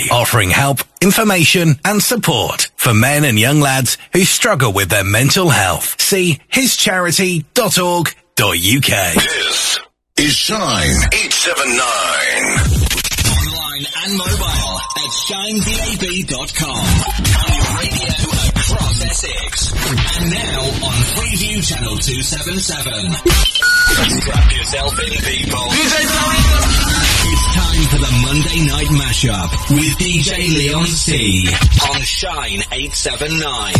Charity, offering help, information and support for men and young lads who struggle with their mental health. See hischarity.org.uk. This is Shine 879. Online and mobile at shinedab.com. On your radio across Essex. And now on Freeview Channel 277. Strap yourself in, people. It's time for the Monday Night Mashup with DJ Leon C. on Shine 879.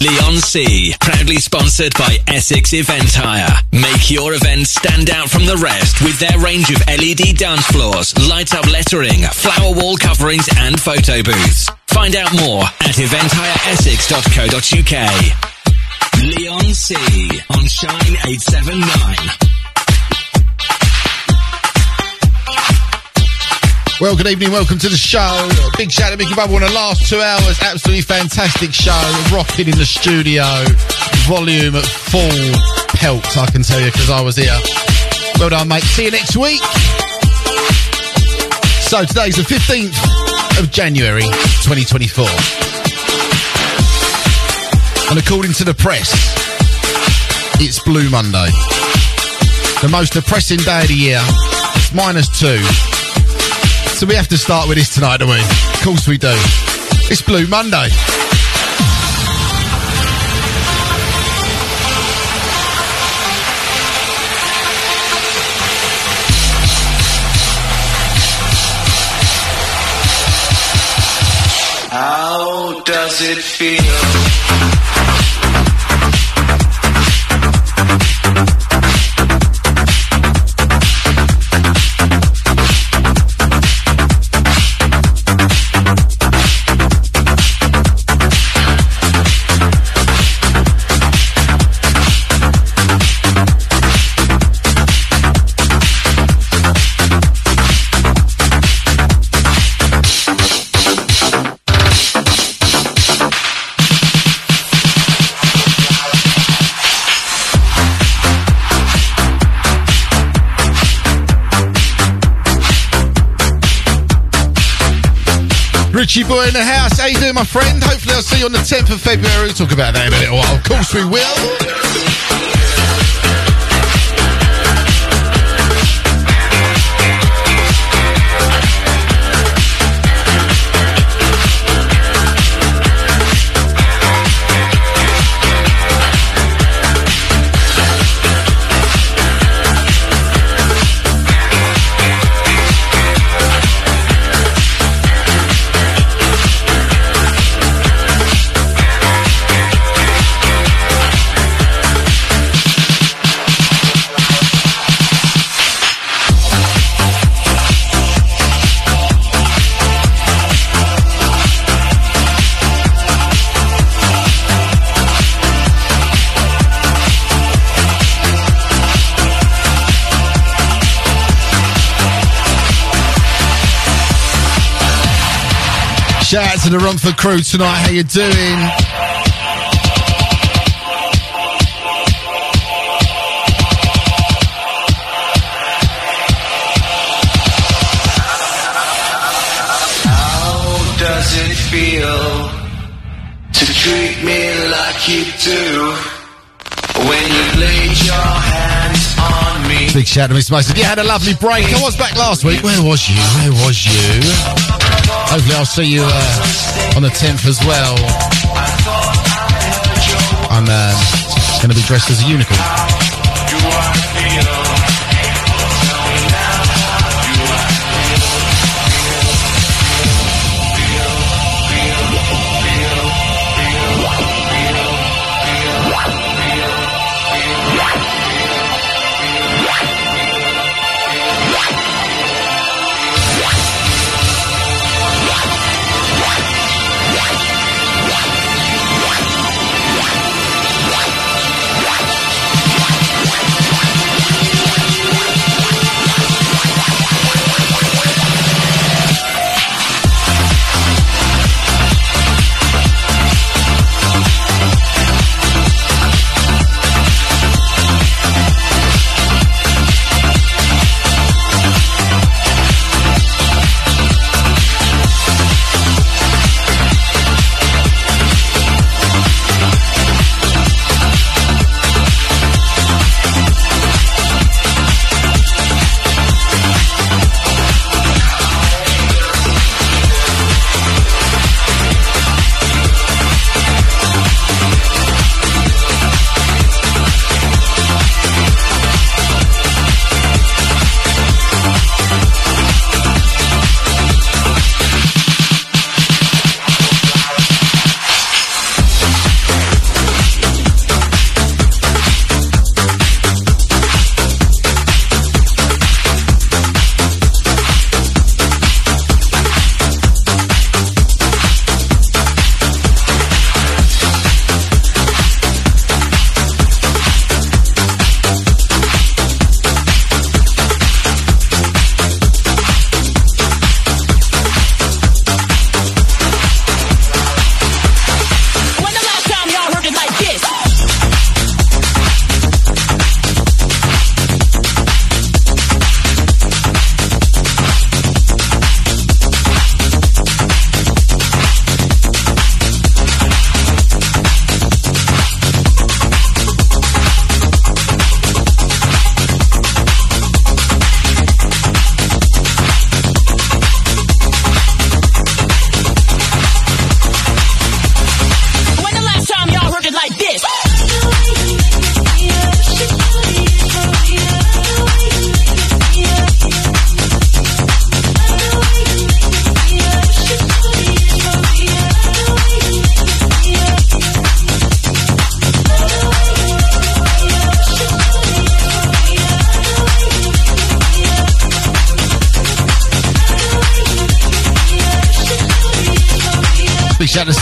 Leon C. Proudly sponsored by Essex Event Hire. Make your event stand out from the rest with their range of LED dance floors, light up lettering, flower wall coverings and photo booths. Find out more at eventhireessex.co.uk. Leon C. on Shine 879. Well, good evening. Welcome to the show. Big shout out to Mickey Bubble on the last two hours. Absolutely fantastic show. Rocking in the studio. Volume at full pelt, I can tell you, because I was here. Well done, mate. See you next week. So today's the 15th of January 2024. And according to the press, it's Blue Monday. The most depressing day of the year. It's minus two. So we have to start with this tonight, don't we? Of course we do. It's Blue Monday. How does it feel? Richie Boy in the house. How you doing, my friend? Hopefully I'll see you on the 10th of February. We'll talk about that in a little while. Of course we will. Romford crew tonight. How you doing? How does it feel to treat me like you do when you laid your hands on me? Big shout to Mr. Mason. You had a lovely break. I was back last week. Where was you? Where was you? Hopefully I'll see you uh, on the 10th as well. I'm um, going to be dressed as a unicorn.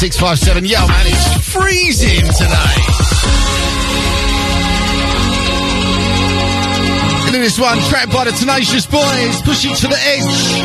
657. Yo, man, it's freezing today. And then this one, trapped by the Tenacious Boys, pushing to the edge.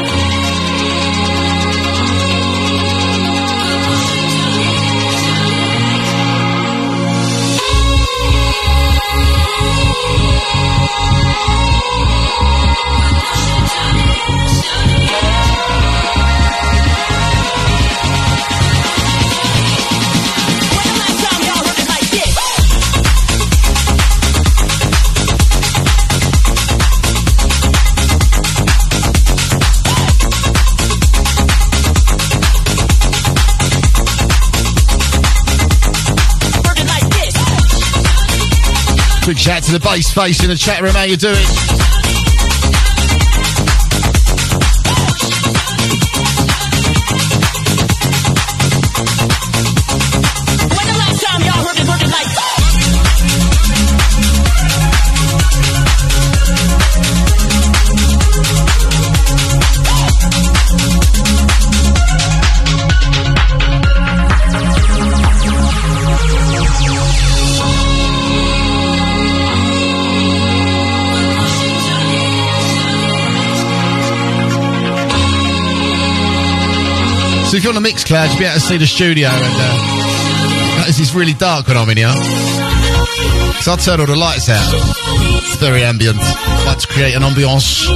Shout to the bass face in the chat room. How you doing? So if you're on the Mixcloud, you'll be able to see the studio, and uh, it's really dark when I'm in here. So I'll turn all the lights out. It's very ambient. I like to create an ambiance.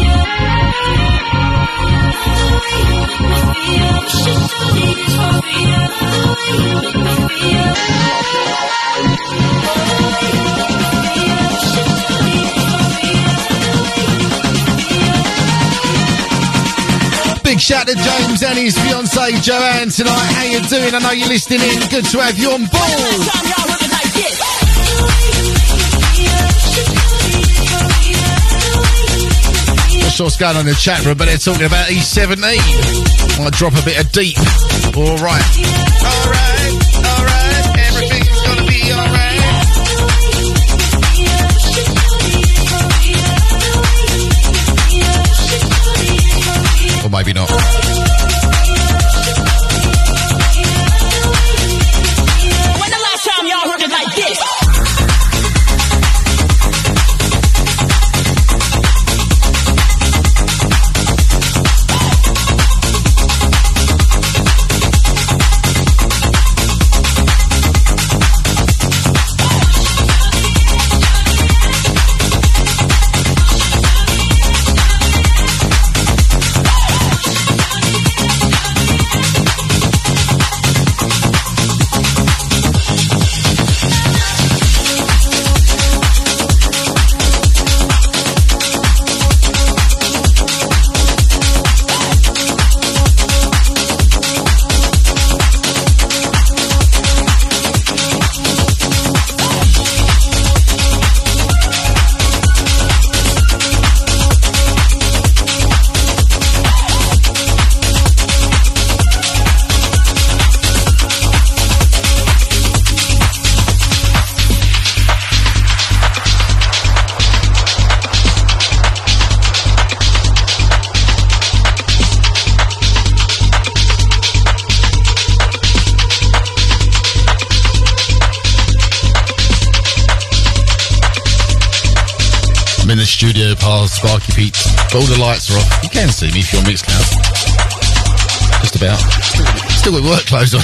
Shout to James and his fiancee Joanne tonight. How you doing? I know you're listening in. Good to have you on board. What's going on in the chat room, but they're talking about E17. Might drop a bit of deep. All right. All right. Maybe lights are off. You can see me if you're on Mixcloud. Just about. Still with work clothes on.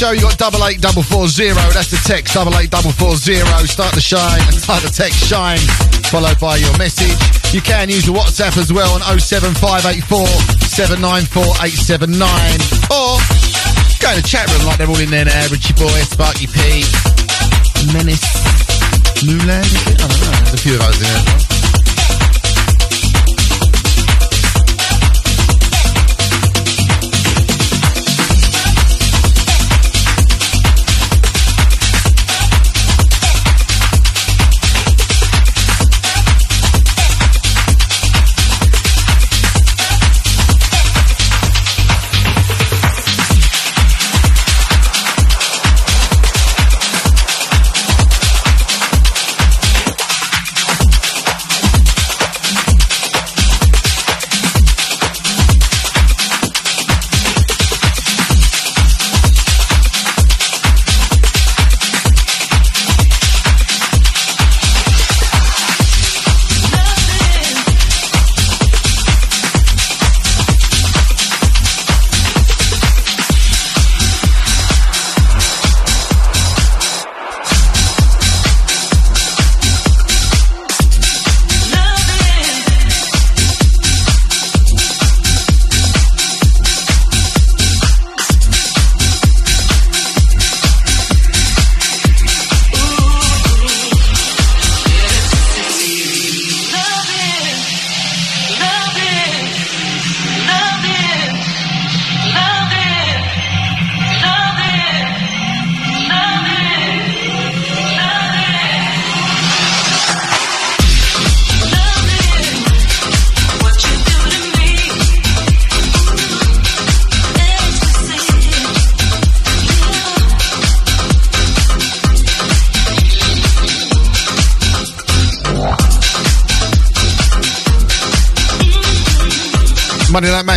Show. You got double eight double four zero. That's the text double eight double four zero. Start the shine. Start the text shine. Followed by your message. You can use the WhatsApp as well on 07584 794 879. Or go to the chat room like they're all in there now. Richie Boy, Sparky P, Menace, Moonland. I don't know. There's a few of in there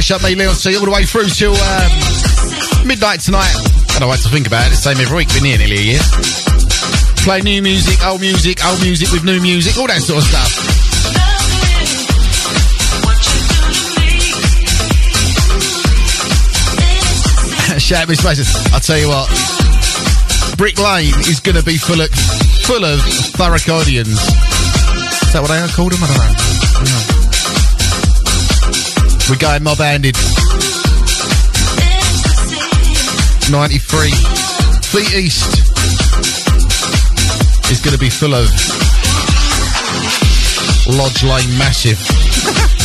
Mashup, me, Leon C, all the way through till um, midnight tonight. I don't what to think about it. Same every week, been here nearly a year. Play new music, old music, old music with new music, all that sort of stuff. Shout spaces. I'll tell you what. Brick Lane is going to be full of full of Thuracodians. Is that what I called them? I don't know. We're going mob handed. 93. Fleet East is going to be full of Lodge Lane Massive.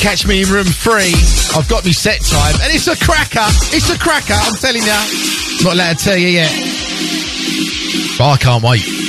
catch me in room three. I've got me set time, and it's a cracker. It's a cracker. I'm telling you. Not allowed to tell you yet. But I can't wait.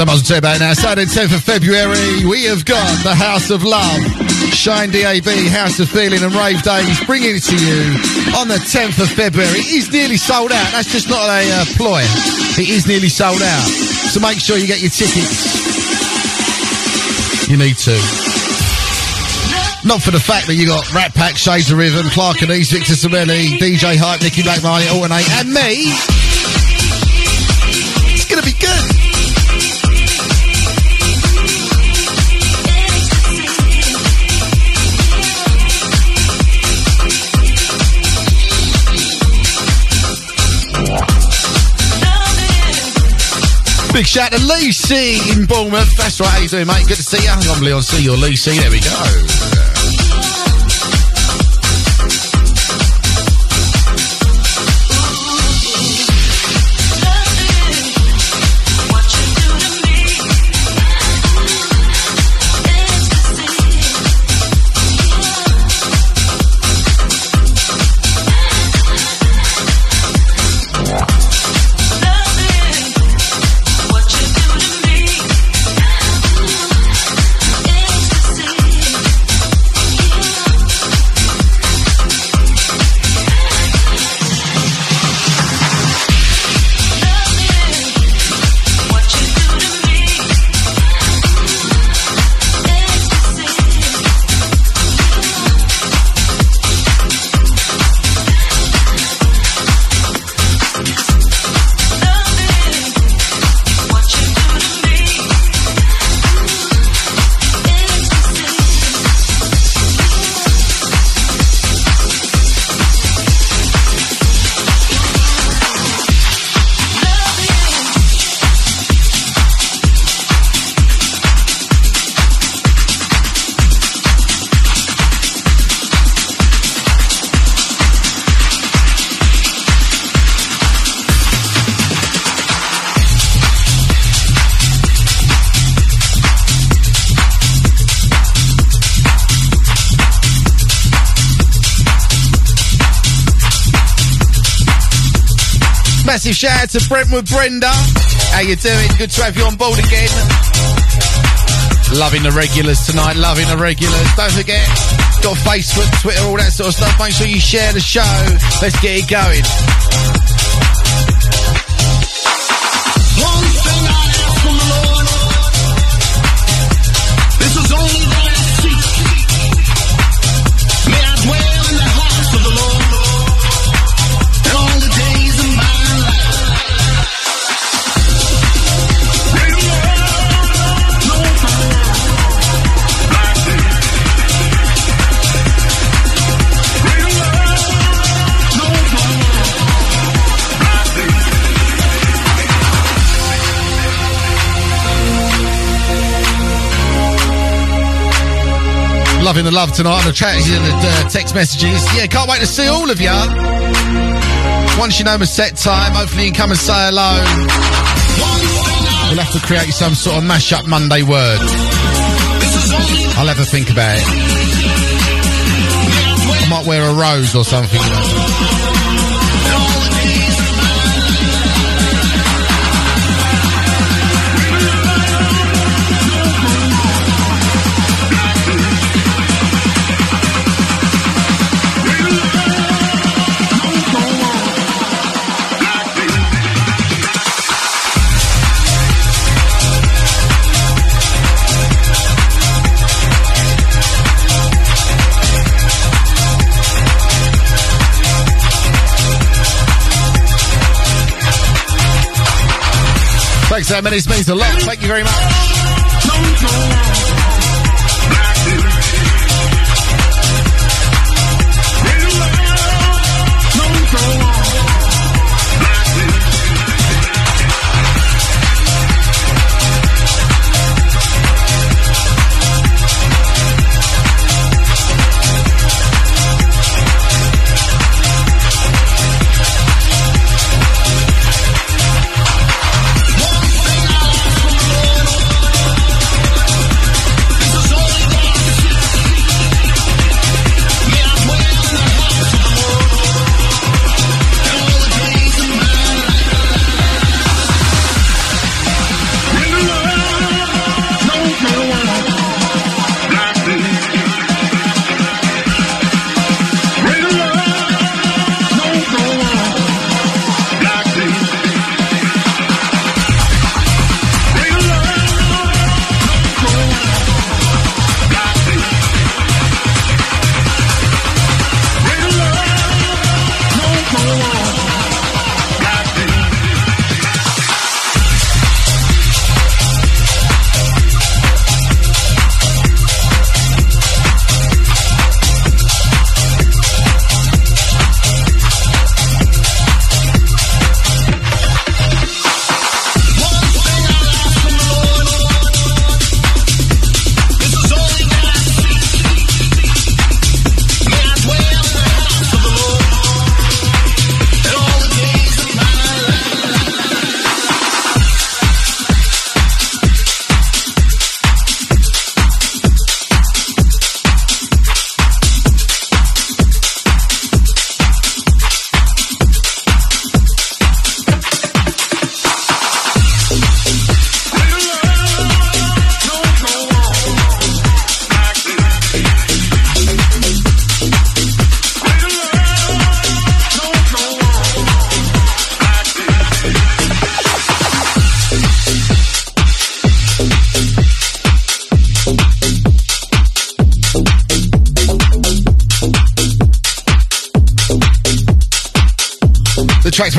Someone's about it now. Saturday, 10th of February, we have got the House of Love. Shine DAB, House of Feeling and Rave Days, bringing it to you on the 10th of February. It is nearly sold out. That's just not a uh, ploy. It is nearly sold out. So make sure you get your tickets. You need to. Not for the fact that you got Rat Pack, Shades of Rhythm, Clark and East, Victor Sabelli, DJ Hype, Nicky Black Marley, Altern-8, and me. Big shout to C in Bournemouth. That's right, how you doing, mate? Good to see you. I'm Leon C. You're C. There we go. Massive shout out to Brentwood Brenda. How you doing? Good to have you on board again. Loving the regulars tonight. Loving the regulars. Don't forget, got Facebook, Twitter, all that sort of stuff. Make sure you share the show. Let's get it going. Loving the love tonight on the chat and the uh, text messages. Yeah, can't wait to see all of you. Once you know my set time, hopefully you can come and say hello. We'll have to create some sort of mash-up Monday word. I'll have a think about it. I might wear a rose or something. That means means a lot. Thank you very much.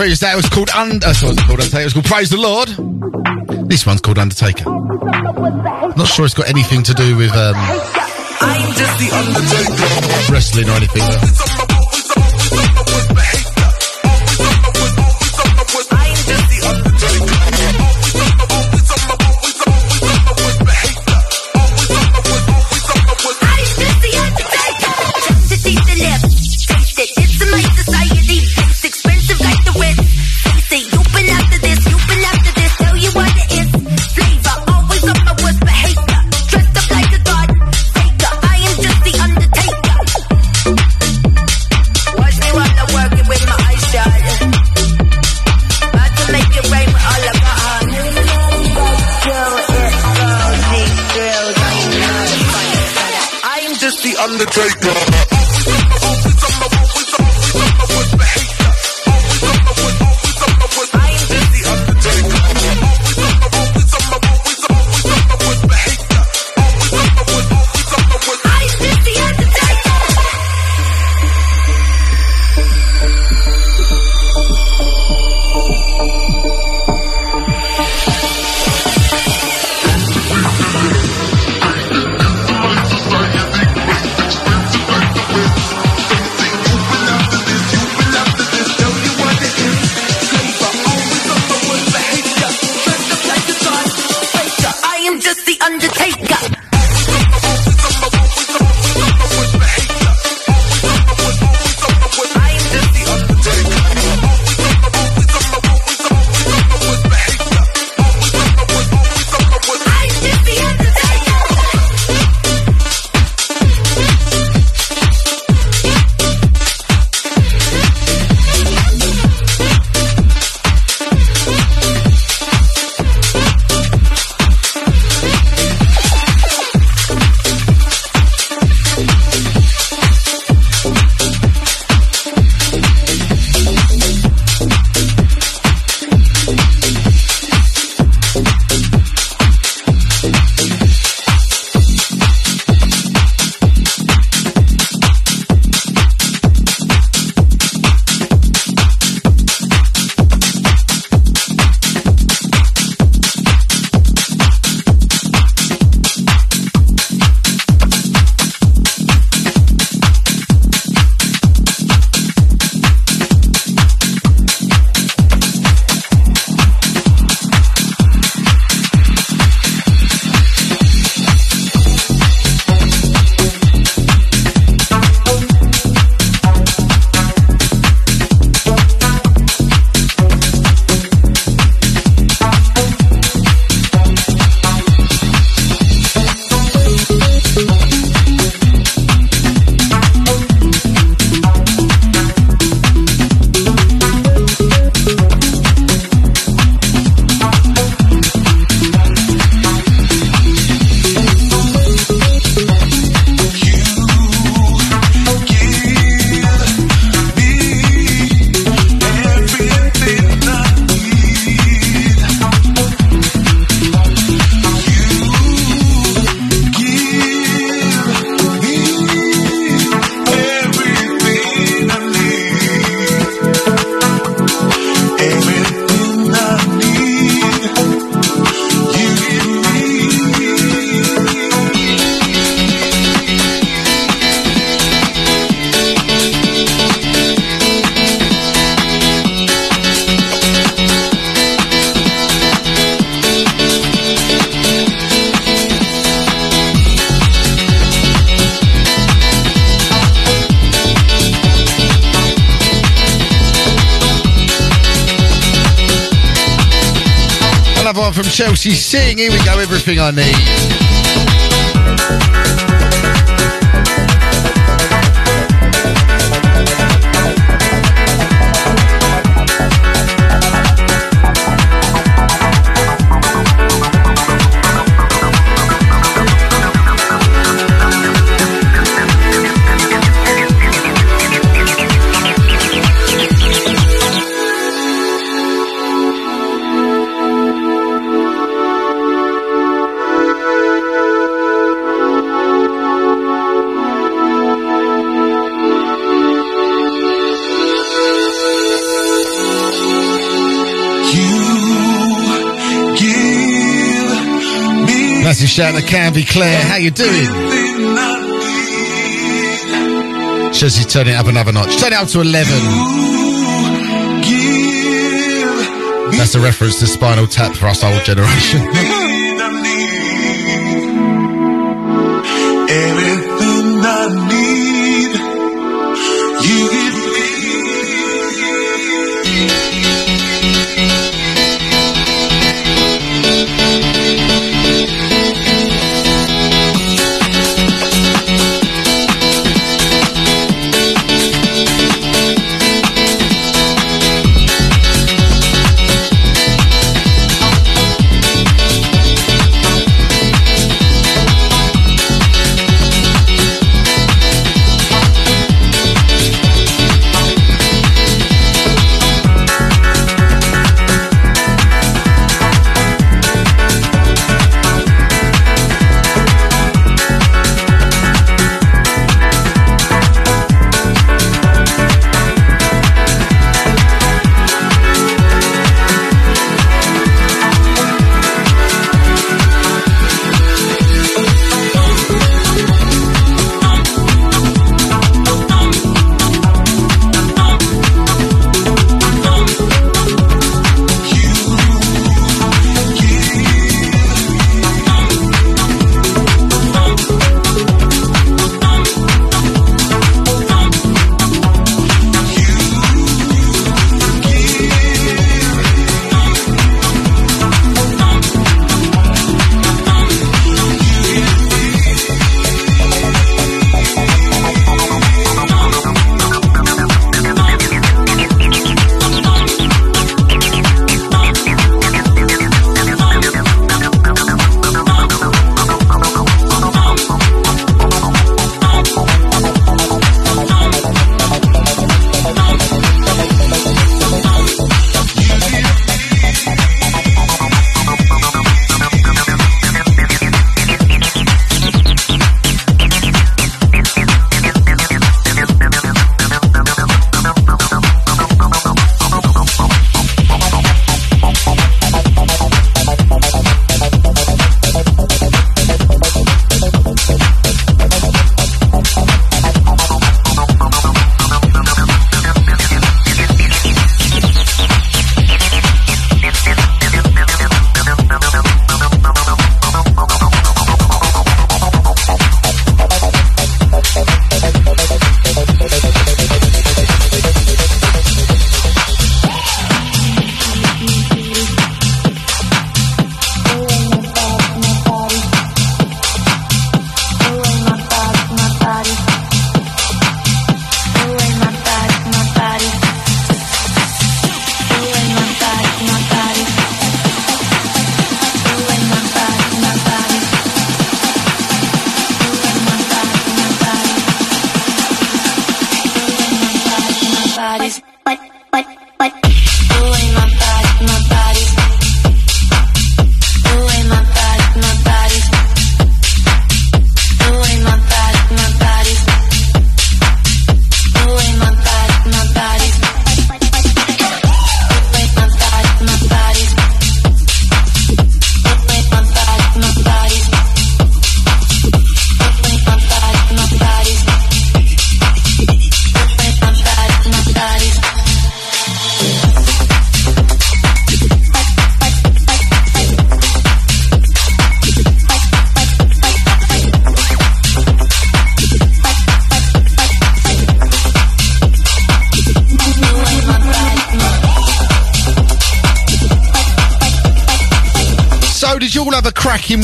Previous that was called Under. Uh, sorry, it was called Undertaker. It was called Praise the Lord. This one's called Undertaker. Not sure it's got anything to do with um, I'm just the Undertaker. wrestling or anything. But Chelsea Sing. Here we go. Everything I need. Shout to Canvey Claire. How you doing? Chelsea, turning it up another notch. Turn it up to 11. That's a reference to Spinal Tap for us old generation.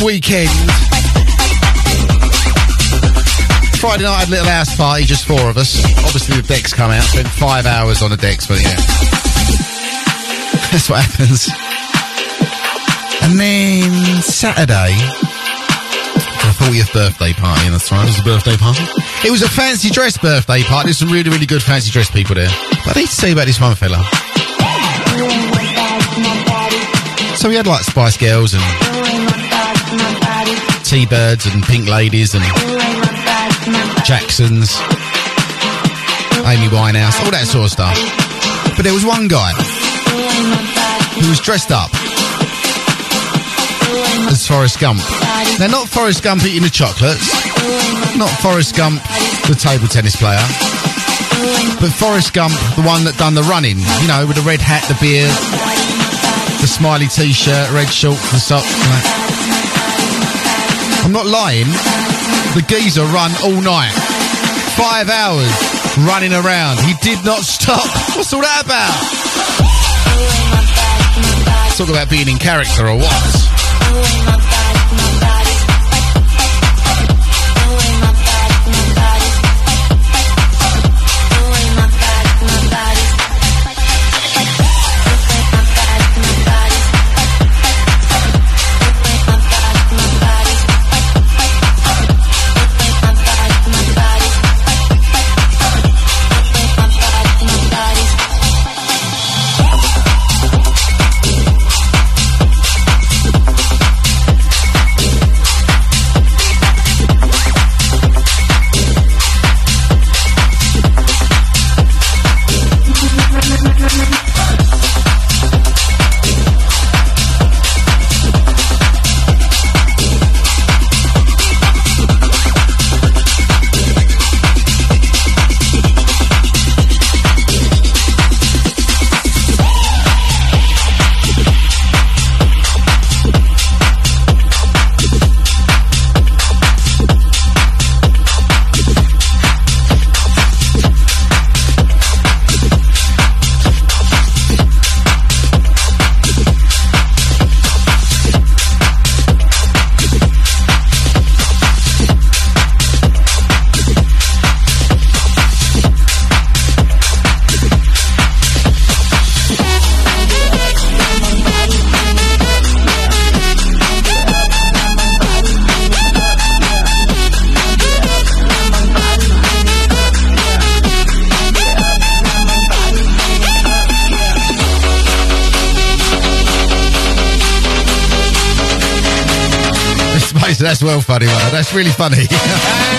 weekend? Friday night I had a little house party, just four of us. Obviously the decks come out. Spent five hours on the decks, but yeah. That's what happens. And then Saturday, for a 40th birthday party, and that's right, it was a birthday party. It was a fancy dress birthday party. There's some really, really good fancy dress people there. But I need to tell you about this one fella. So we had like Spice Girls and T-Birds and Pink Ladies and Jacksons, Amy Winehouse, all that sort of stuff. But there was one guy who was dressed up as Forrest Gump. Now, not Forrest Gump eating the chocolates, not Forrest Gump, the table tennis player, but Forrest Gump, the one that done the running, you know, with the red hat, the beard, the smiley t-shirt, red shorts, the socks. I'm not lying. The geezer run all night. Five hours running around. He did not stop. What's all that about? Talk about being in character or what? That's, well funny, man. That's really funny.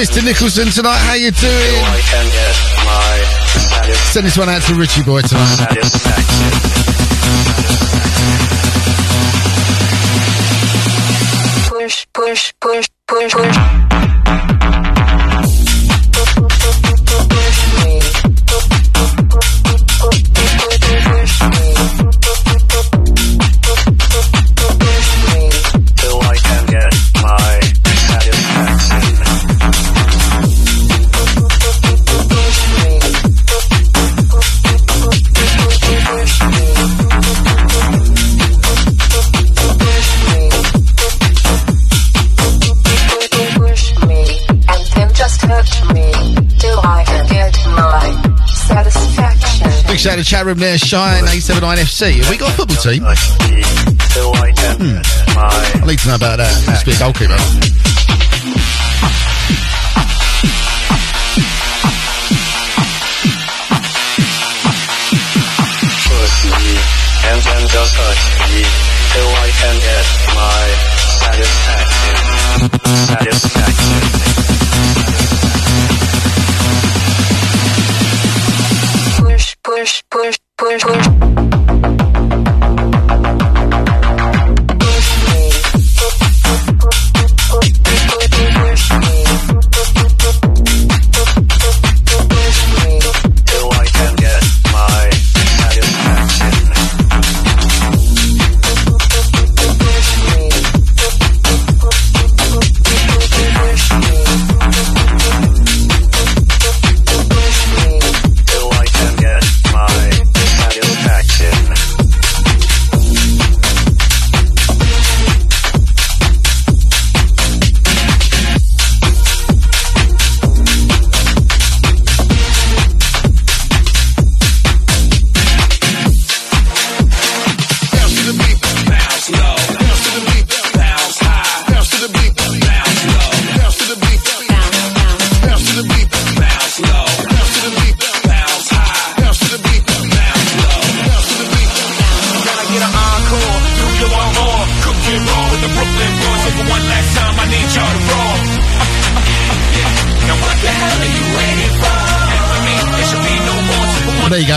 Mr. Nicholson tonight. How you doing? I can get my Send this one out to Richie Boy tonight. Chat room there, Shine 879 FC. Have we got a football team? Till I need to know about that. Must be a goalkeeper. and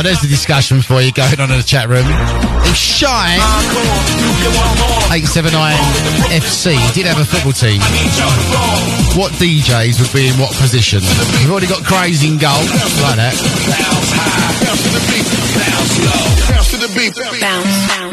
There's the discussion for you going on in the chat room. It's Shine 879 FC. Did have a football team. What DJs would be in what position? We've already got Crazy in goal. Like that. Bounce, bounce.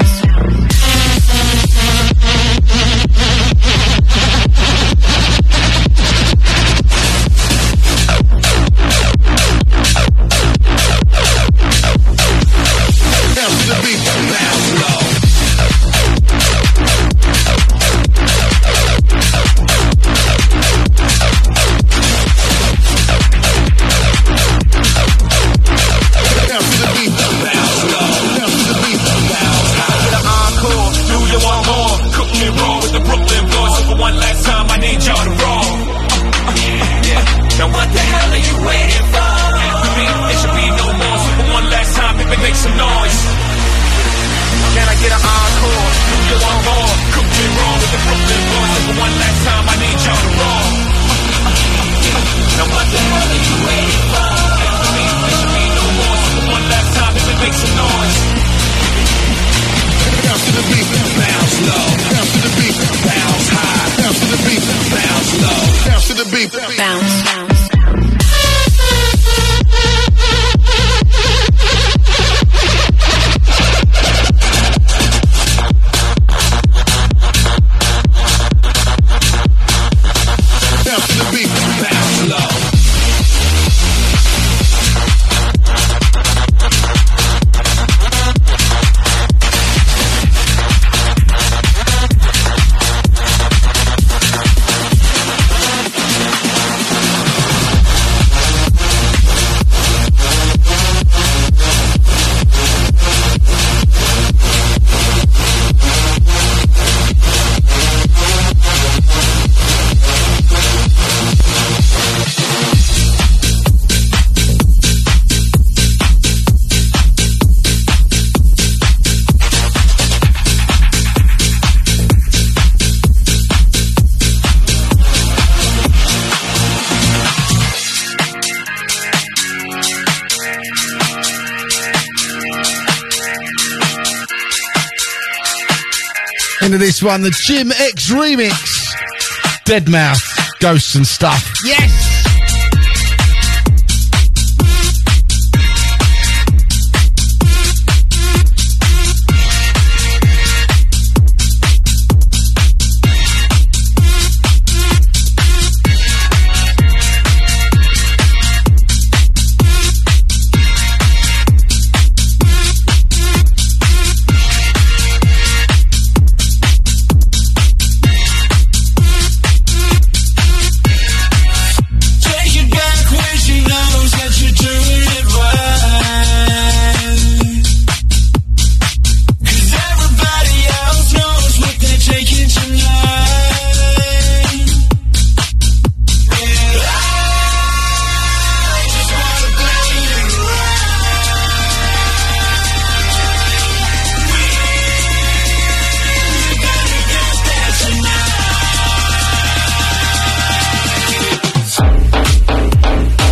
One, the Jim X remix. Deadmau5, ghosts and stuff. Yes!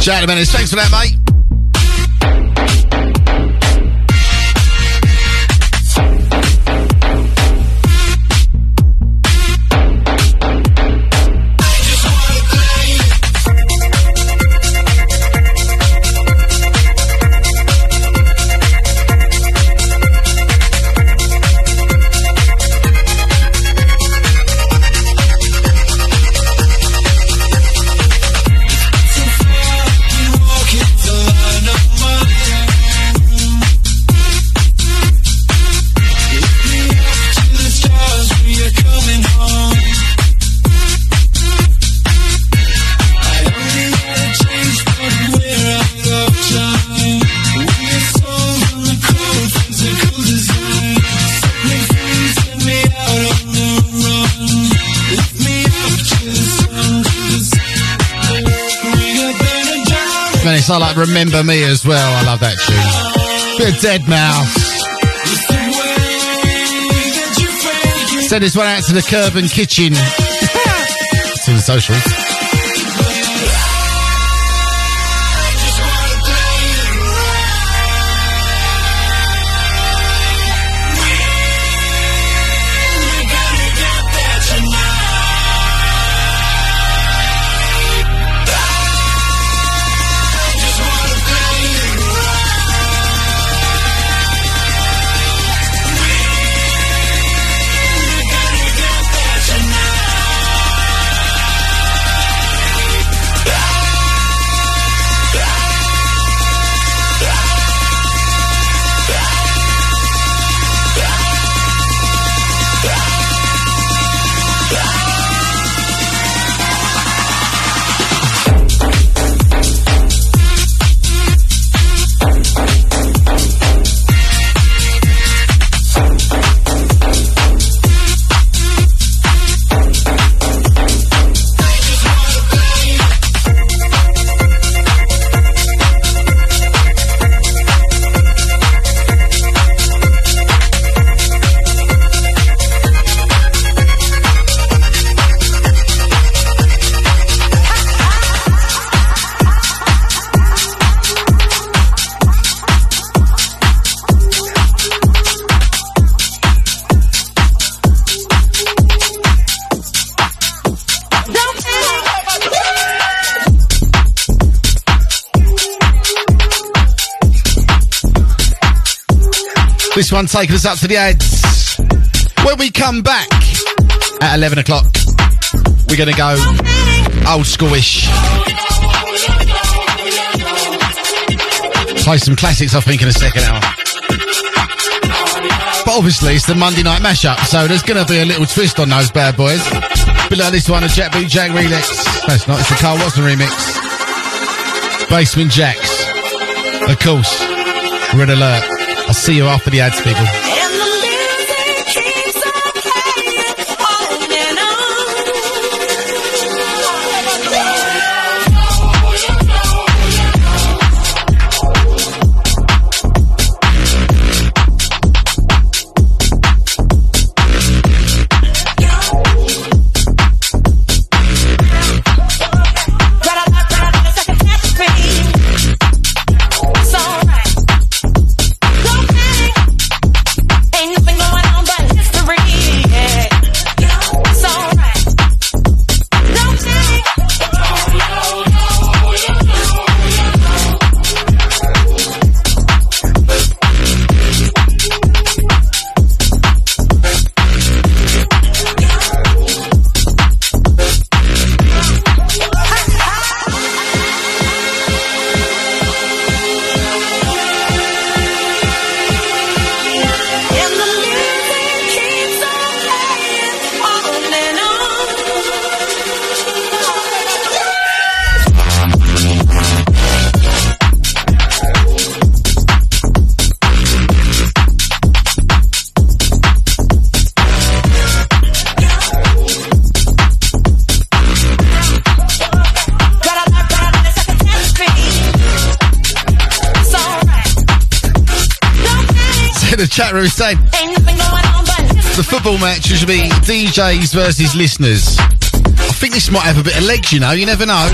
Shout. Thanks for that, mate. Like Remember Me as well. I love that tune. Bit of Deadmau5. Send this one out to the Curb and Kitchen. to the socials. Taking us up to the ads. When we come back at 11 o'clock, we're going to go old schoolish. Play some classics, I think, in a second hour. But obviously, it's the Monday night mashup, so there's going to be a little twist on those bad boys. Below like this one, a Jack Boot Jack remix. That's not, it's the Carl Watson remix. Basement Jaxx. Of course. Red alert. I'll see you after the ads, people. The football match should be DJs versus listeners. I think this might have a bit of legs, you know. You never know.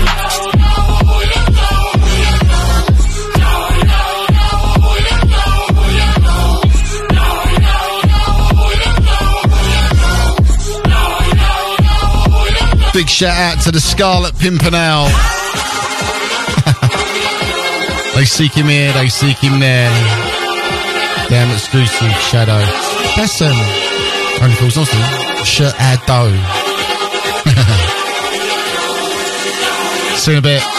Big shout out to the Scarlet Pimpernel. they seek him here, they seek him there. Damn exclusive shadow. That's um only. Shirt ad dough. See you in a bit.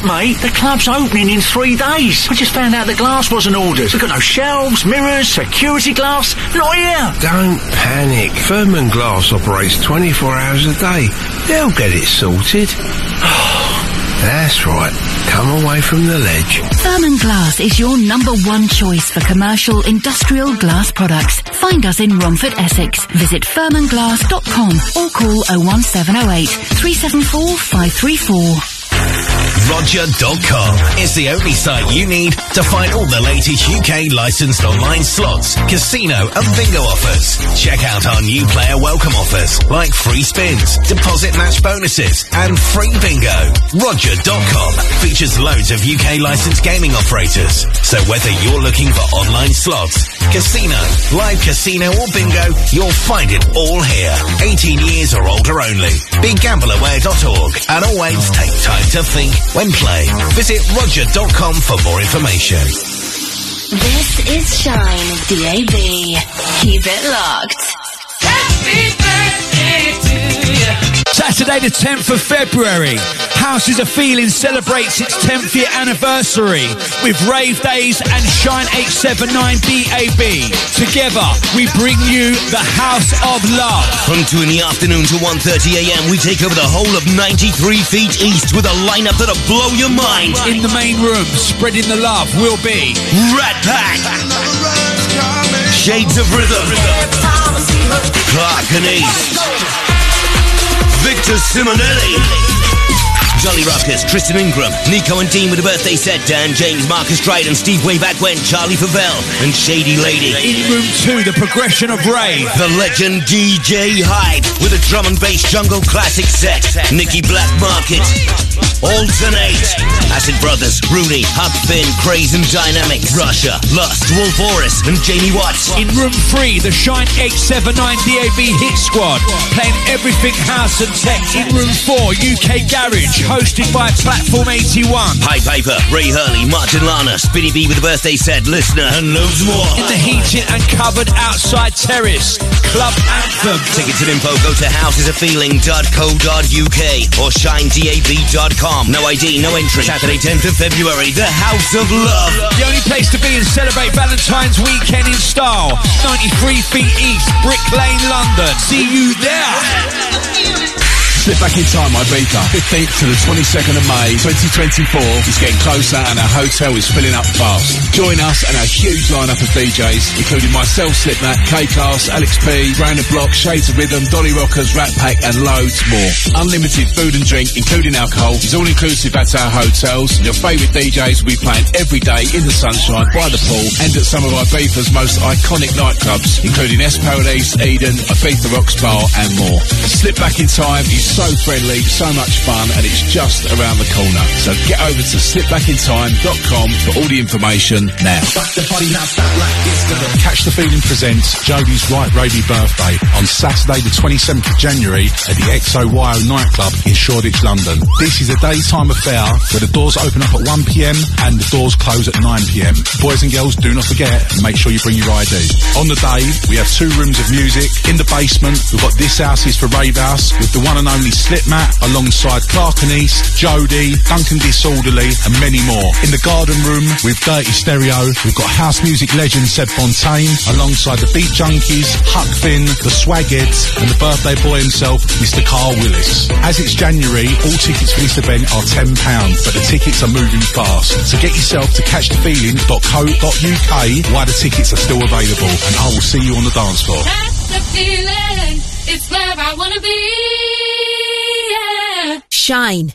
Up, mate? The club's opening in three days. I just found out the glass wasn't ordered. We've got no shelves, mirrors, security glass. Not here. Don't panic. Furman Glass operates 24 hours a day. They'll get it sorted. That's right. Come away from the ledge. Furman Glass is your number one choice for commercial industrial glass products. Find us in Romford, Essex. Visit furmanglass.com or call 01708 374 534. Roger.com is the only site you need to find all the latest UK licensed online slots, casino and bingo offers. Check out our new player welcome offers like free spins, deposit match bonuses and free bingo. Roger.com features loads of UK licensed gaming operators. So whether you're looking for online slots, casino, live casino or bingo, you'll find it all here. 18 years or older only. BeGambleAware.org and always take time to think when playing. Visit roger.com for more information. This is Shine DAB. Keep it locked. Saturday the 10th of February, Houses of Feeling celebrates its 10th year anniversary with Rave Days and Shine 879 DAB. Together, we bring you the House of Love. From 2 in the afternoon to 1.30am, we take over the whole of 93 feet east with a lineup that'll blow your mind. In the main room, spreading the love will be Rat Pack, Shades of Rhythm, Clark and East, Victor Simonelli, Dolly Rockers, Tristan Ingram, Nico and Dean with a birthday set, Dan James, Marcus Dryden, Steve Way Back When, Charlie Favell, and Shady Lady. in room two, the progression of rave. The legend DJ Hype with a drum and bass jungle classic set. Nicky Black Market. Altern-8. Acid Brothers, Rooney, Huck Finn, Craze and Dynamics. Russia, Lust, Wolf Oris, and Jamie Watts. In room three, the Shine 879 DAB Hit Squad, playing everything house and tech. In room four, UK Garage, hosted by Platform 81. High Paper, Ray Hurley, Martin Lana, Spinny B with a birthday set, Listener, and loads more. In the heated and covered outside terrace, Club Anthem. Tickets and info go to housesofeeling.co.uk or shinedab.com. No ID, no entry. Saturday, 10th of February, the House of Love. The only place to be and celebrate Valentine's weekend in style. 93 feet east, Brick Lane, London. See you there. Slip back in time, Ibiza. 15th to the 22nd of May, 2024. It's getting closer and our hotel is filling up fast. Join us and our huge lineup of DJs, including myself, Slipmatt, K-Klass, Alex P, Brandon Block, Shades of Rhythm, Dolly Rockers, Rat Pack, and loads more. Unlimited food and drink, including alcohol, is all inclusive at our hotels. Your favourite DJs will be playing every day in the sunshine, by the pool, and at some of Ibiza's most iconic nightclubs, including Es Paradis, Eden, Ibiza Rocks Bar, and more. Slip back in time, So friendly, so much fun, and it's just around the corner. So get over to slipbackintime.com for all the information now. Catch the Feeling presents Jodie's Right Ravey birthday on Saturday the 27th of January at the XOYO nightclub in Shoreditch, London. This is a daytime affair where the doors open up at 1pm and the doors close at 9pm. Boys and girls, do not forget, make sure you bring your ID. On the day, we have two rooms of music. In the basement, we've got This House is for Rave House with the one and only Slipmatt alongside Clark and East, Jody, Duncan Disorderly and many more. In the garden room with Dirty Stereo, we've got house music legend Seb Fontaine alongside the Beat Junkies, Huck Finn, the Swagheads and the birthday boy himself, Mr. Carl Willis. As it's January, all tickets for this event are £10, but the tickets are moving fast. So get yourself to catchthefeeling.co.uk while the tickets are still available and I will see you on the dance floor. That's the feeling. It's where I wanna be. Shine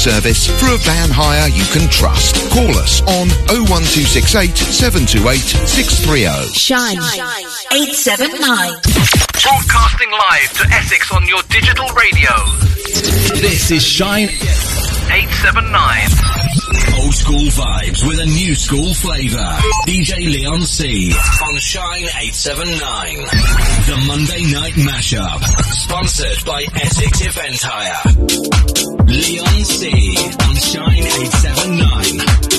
service for a van hire you can trust. Call us on 01268 728 630. Shine 879. Broadcasting live to Essex on your digital radio. This is Shine 879. Old school vibes with a new school flavour. DJ Leon C on Shine 879. The Monday night mashup. Sponsored by Essex Event Hire. Leon C on Shine 879.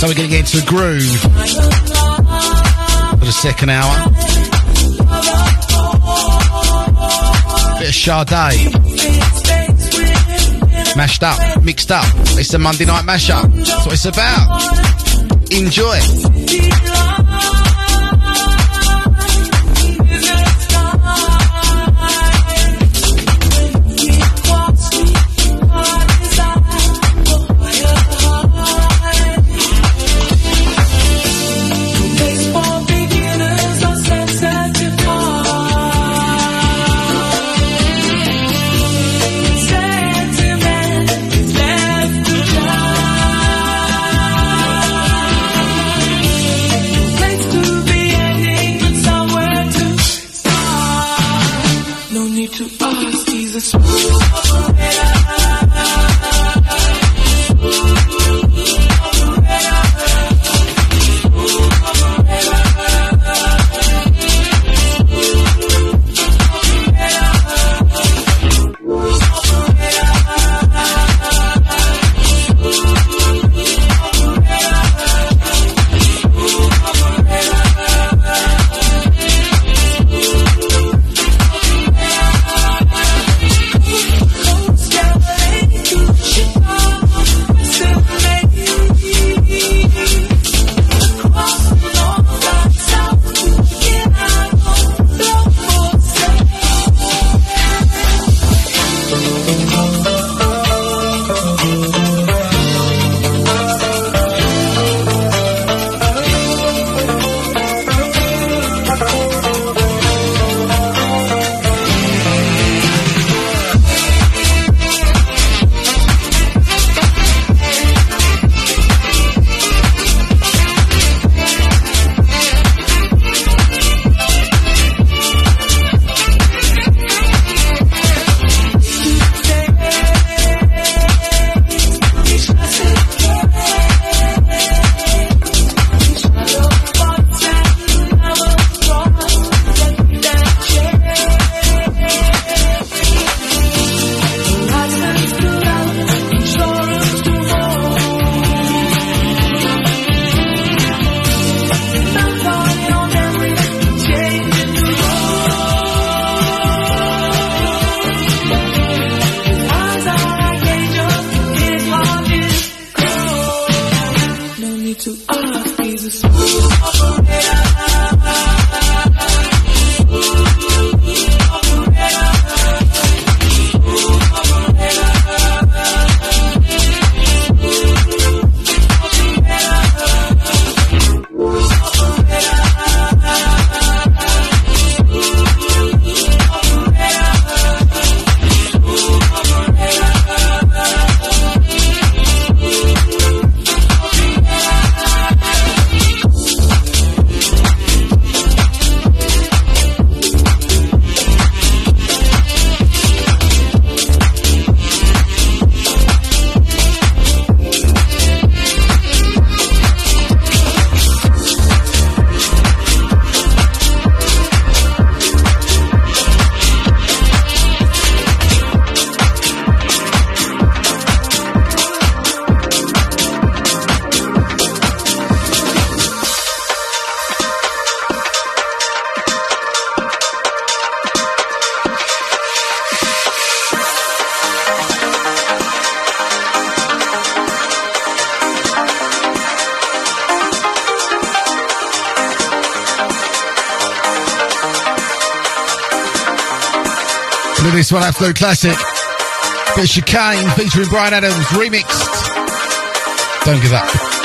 So we're going to get into the groove for the second hour. Bit of Sade. Mashed up, mixed up. It's a Monday night mashup. That's what it's about. Enjoy. One, absolute classic. Bit of chicane featuring Bryan Adams, remixed. Don't give up.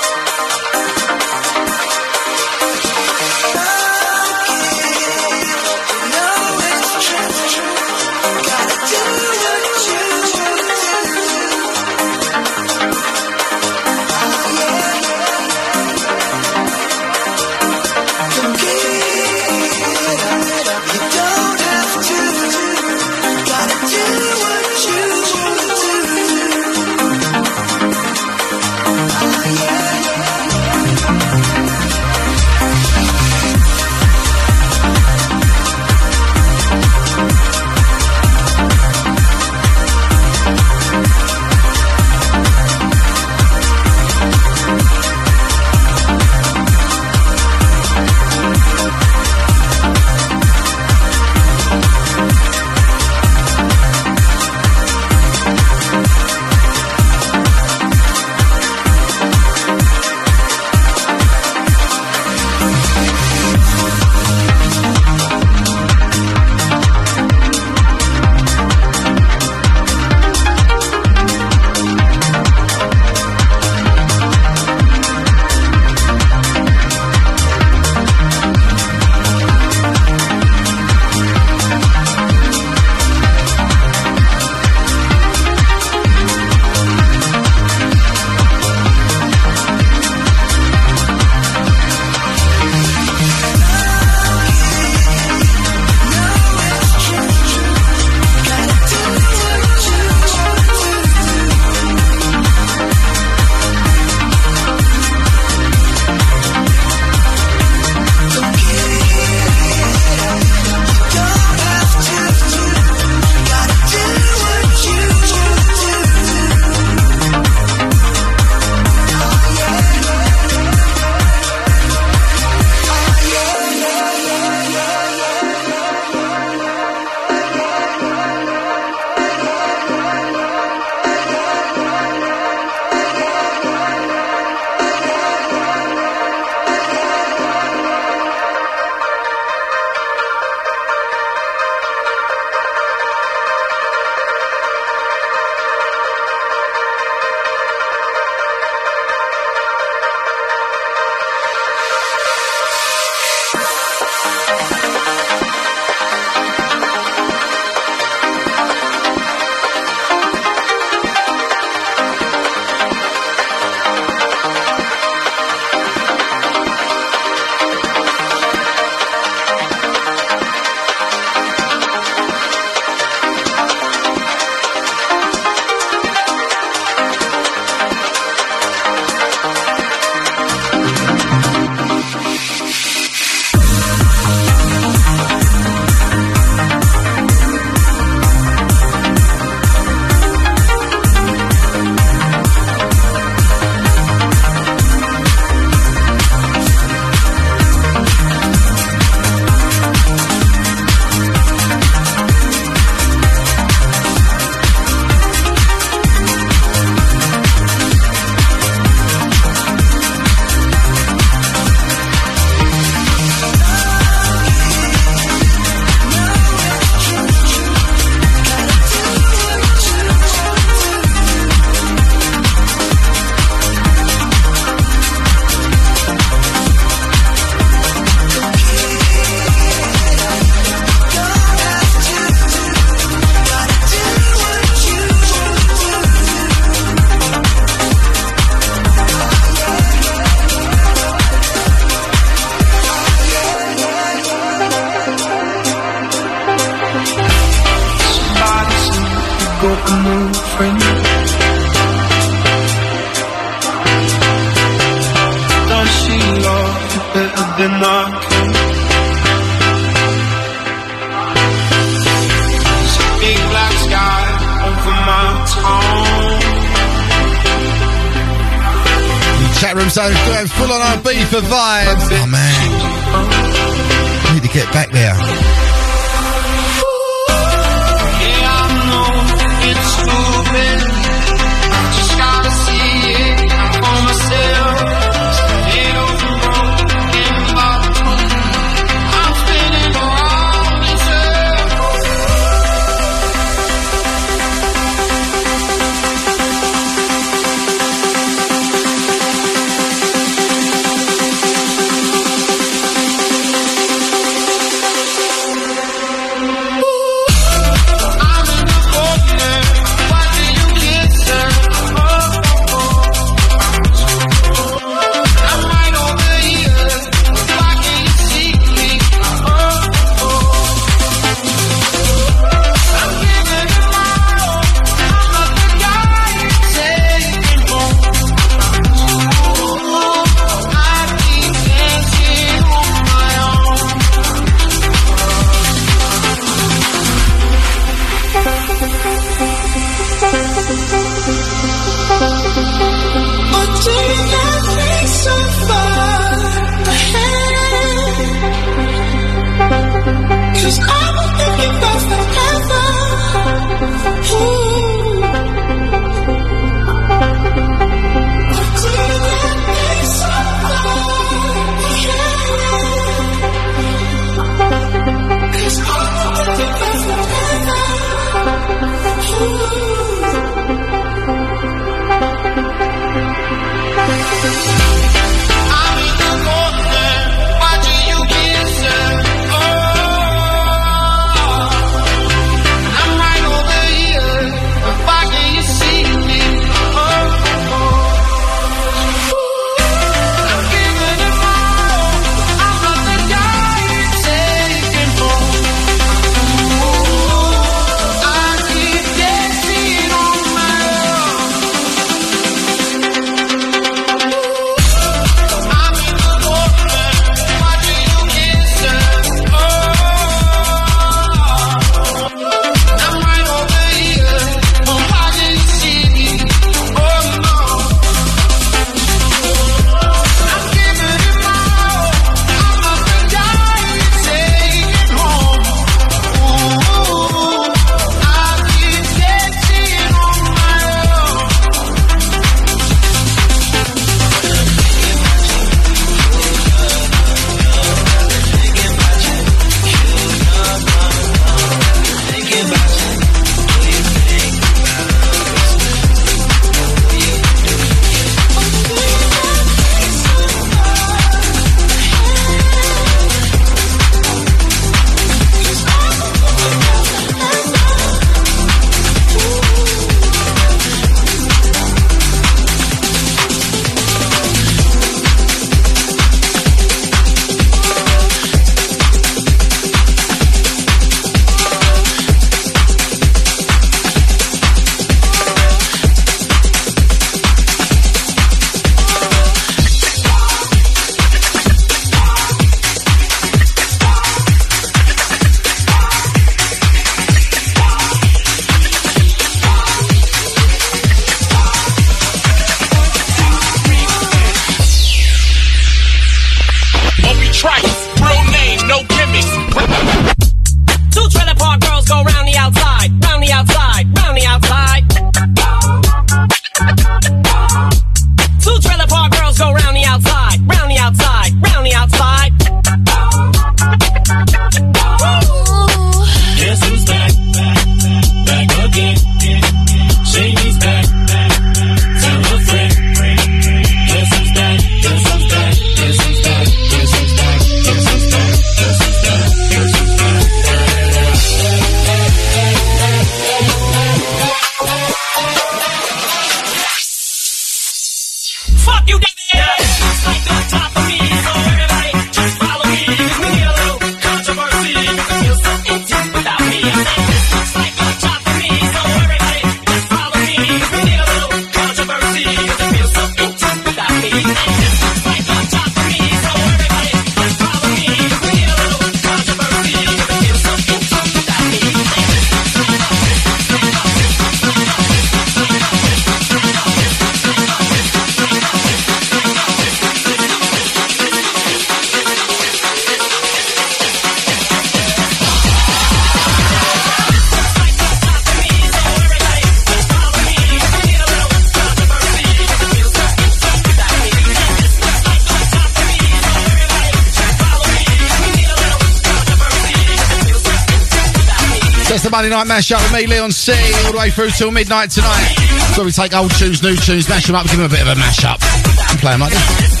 It's the Monday night mash up with me, Leon C, all the way through till midnight tonight. So we take old tunes, new tunes, mash them up, give them a bit of a mash up, and play them like this.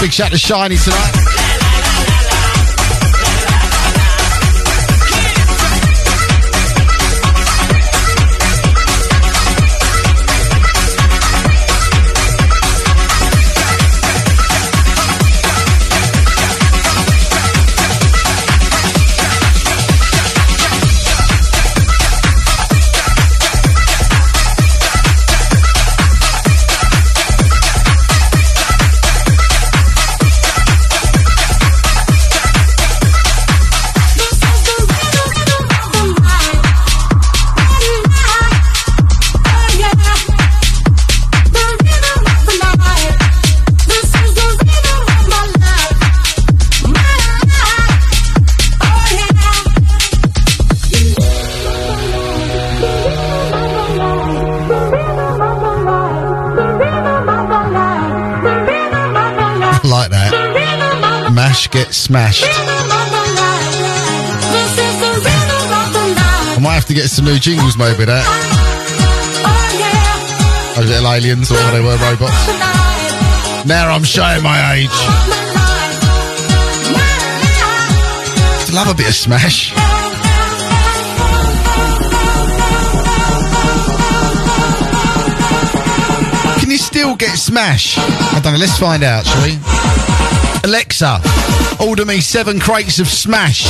Big shout to Shiny tonight. Mash smashed. I might have to get some new jingles made with that. Those little aliens, or whatever they were, robots. Now I'm showing my age. Love a bit of smash. Can you still get smash? I don't know. Let's find out, shall we? Alexa, order me seven crates of smash.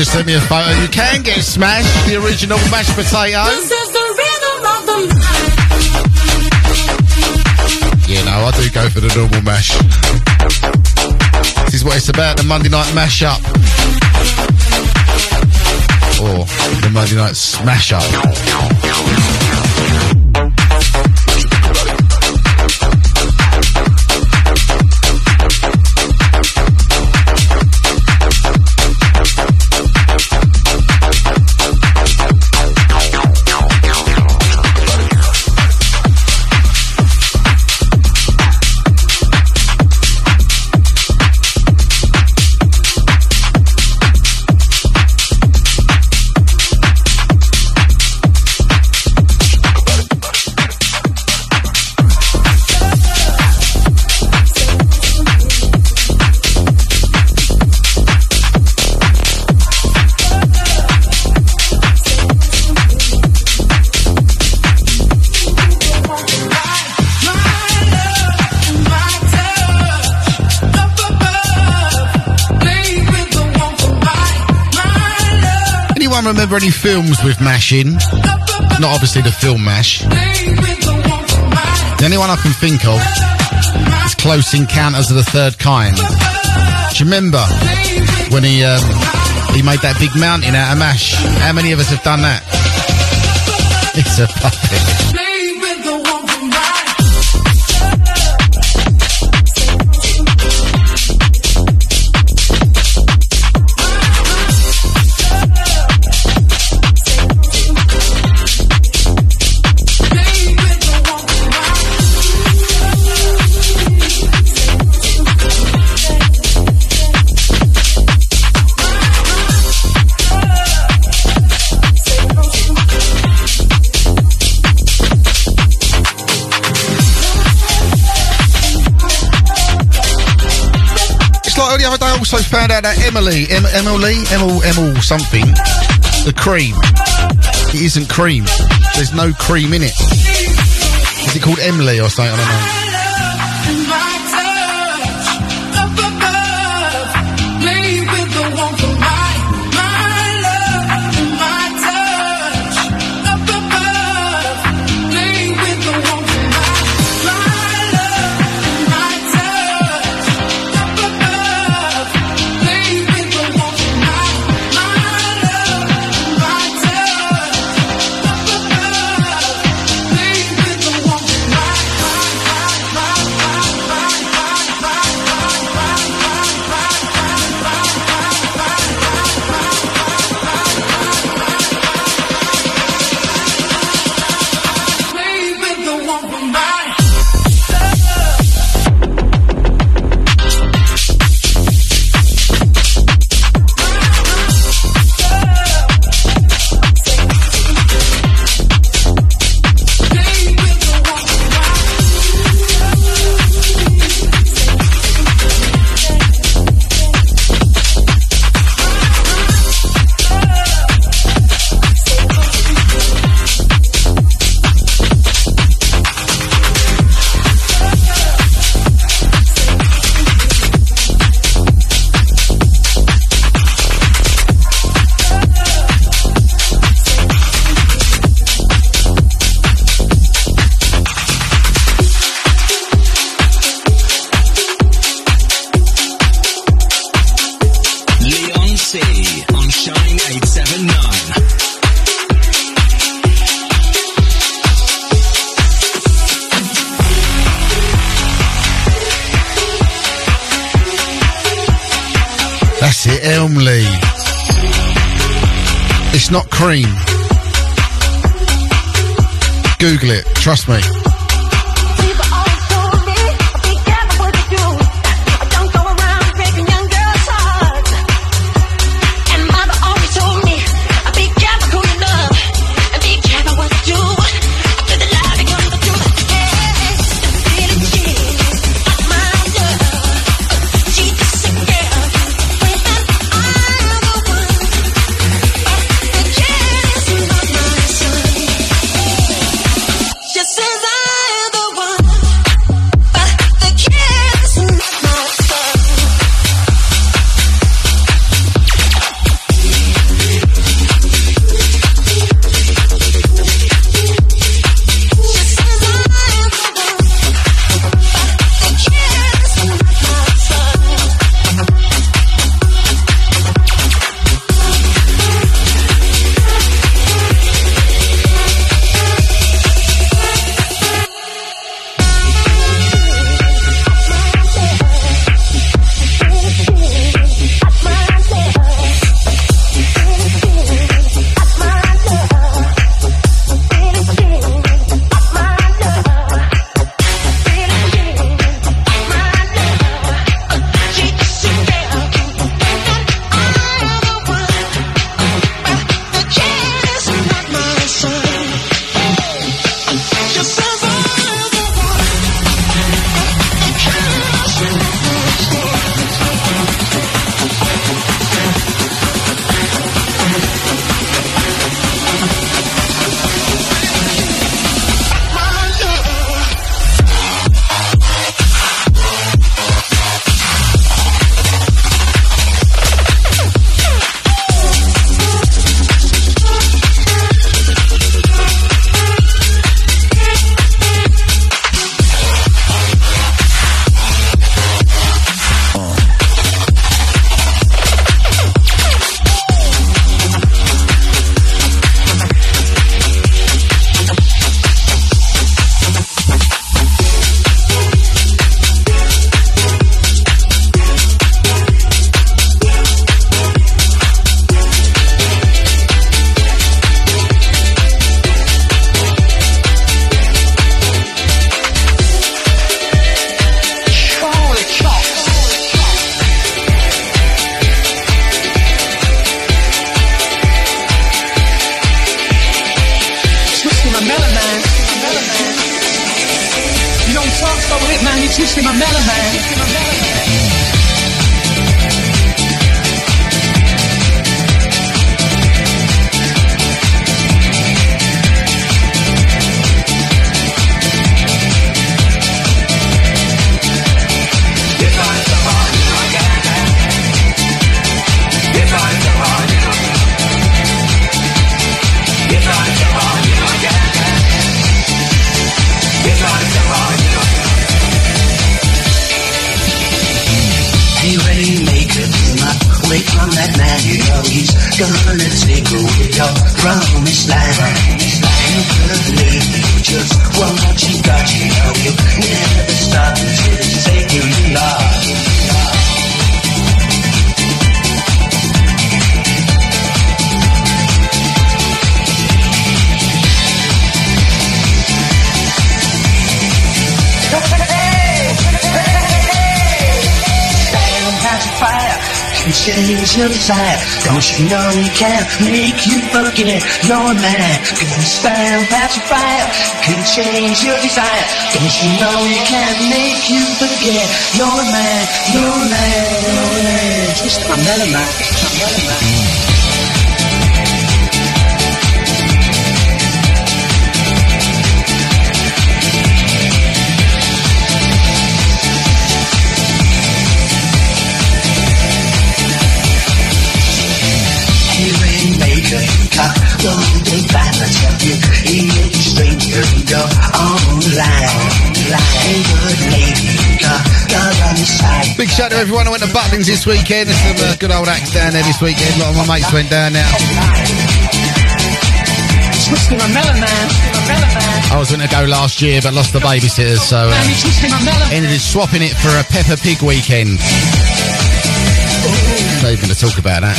Just sent me a photo. You can get smashed, the original mashed potato. You know, I do go for the normal mash. This is what it's about, the Monday night mash up. Or the Monday night smash up. remember any films with MASH in. Not obviously the film MASH. The only one I can think of is Close Encounters of the Third Kind. Do you remember when he um, he made that big mountain out of MASH? How many of us have done that? It's a puppet. also found out that Emily, em- Emily, Emil, Emil something, the cream. It isn't cream. There's no cream in it. Is it called Emily or something? I don't know. Elmlea. It's not cream. Google it, trust me. Change. Don't you know you can make you forget you're a man? Gonna stand past the fire, can change your desire. Don't you know you can make you forget you're a man, you're a man, you're a man. Twist my man, melon man. Big shout out to everyone who went to Butlins this weekend. There's some uh, good old acts down there this weekend. A lot of my mates went down man. I was going to go last year, but lost the babysitter, so uh, ended up swapping it for a Peppa Pig weekend. Not even going to talk about that.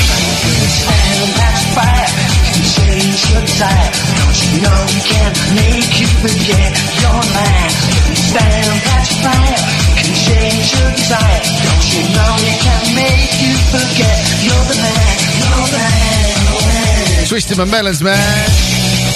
Change your desire. Don't you know you can make you forget your man? Stand past the fire, can change your desire. Don't you know you can make you forget you're the man, you're the man, you're the man. Melons, man.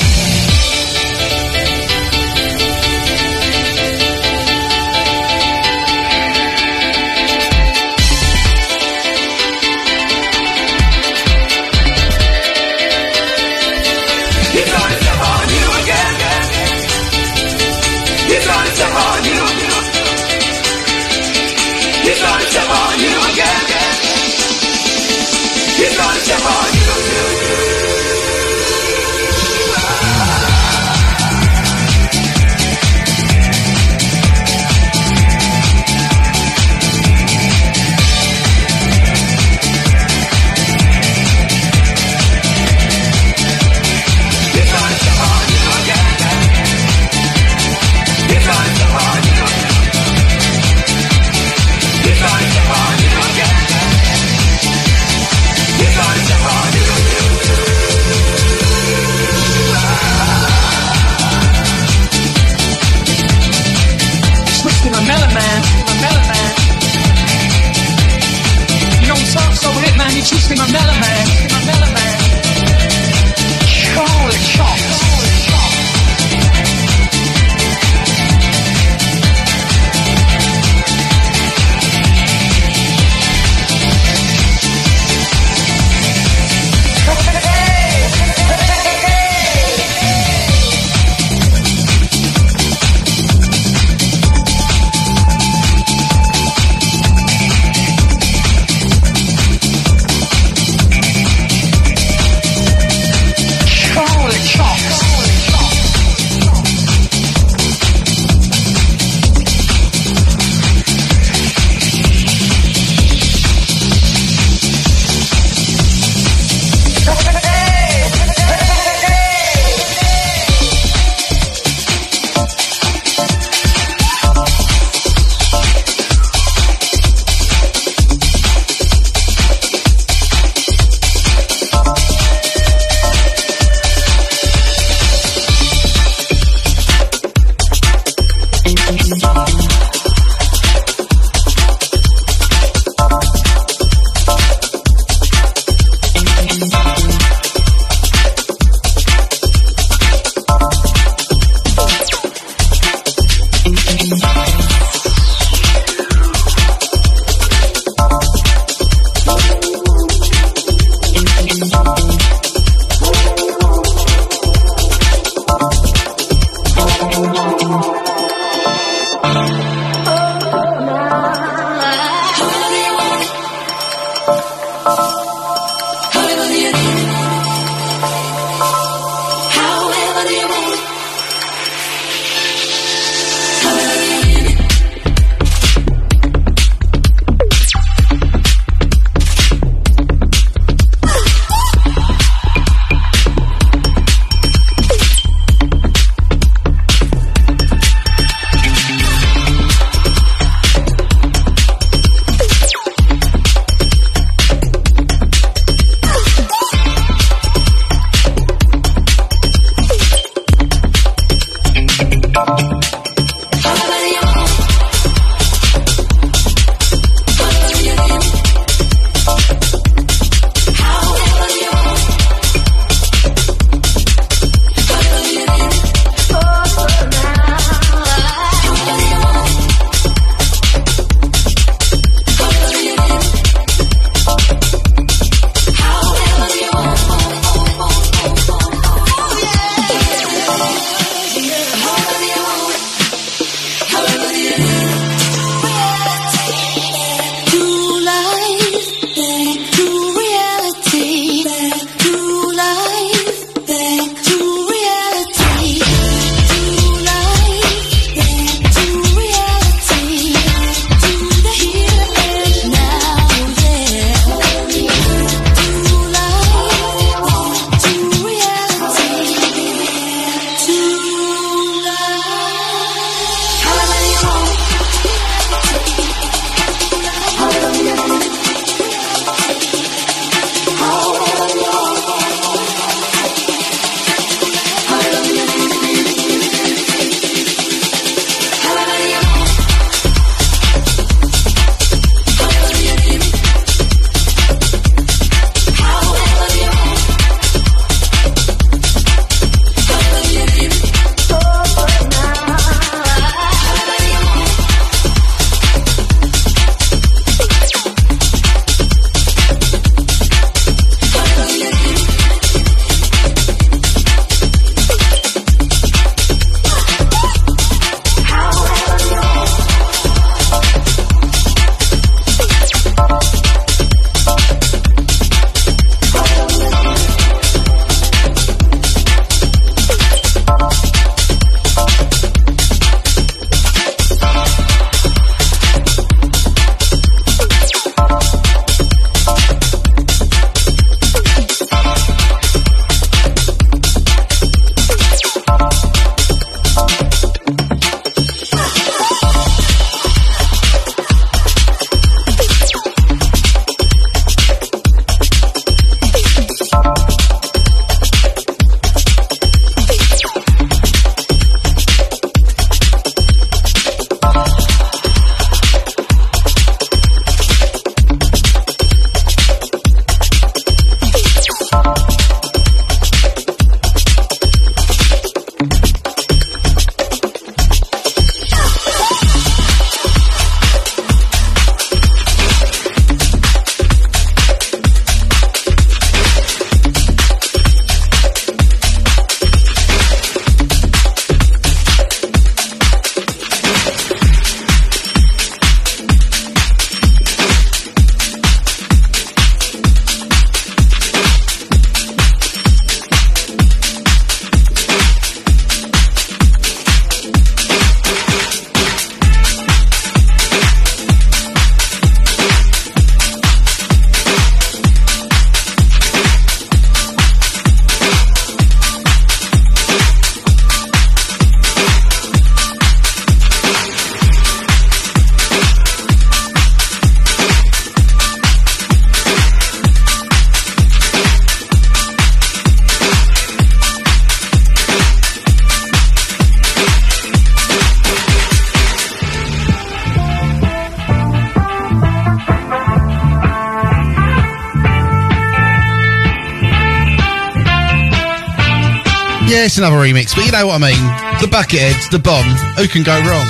another remix, but you know what I mean. The Bucketheads, the Bomb, who can go wrong?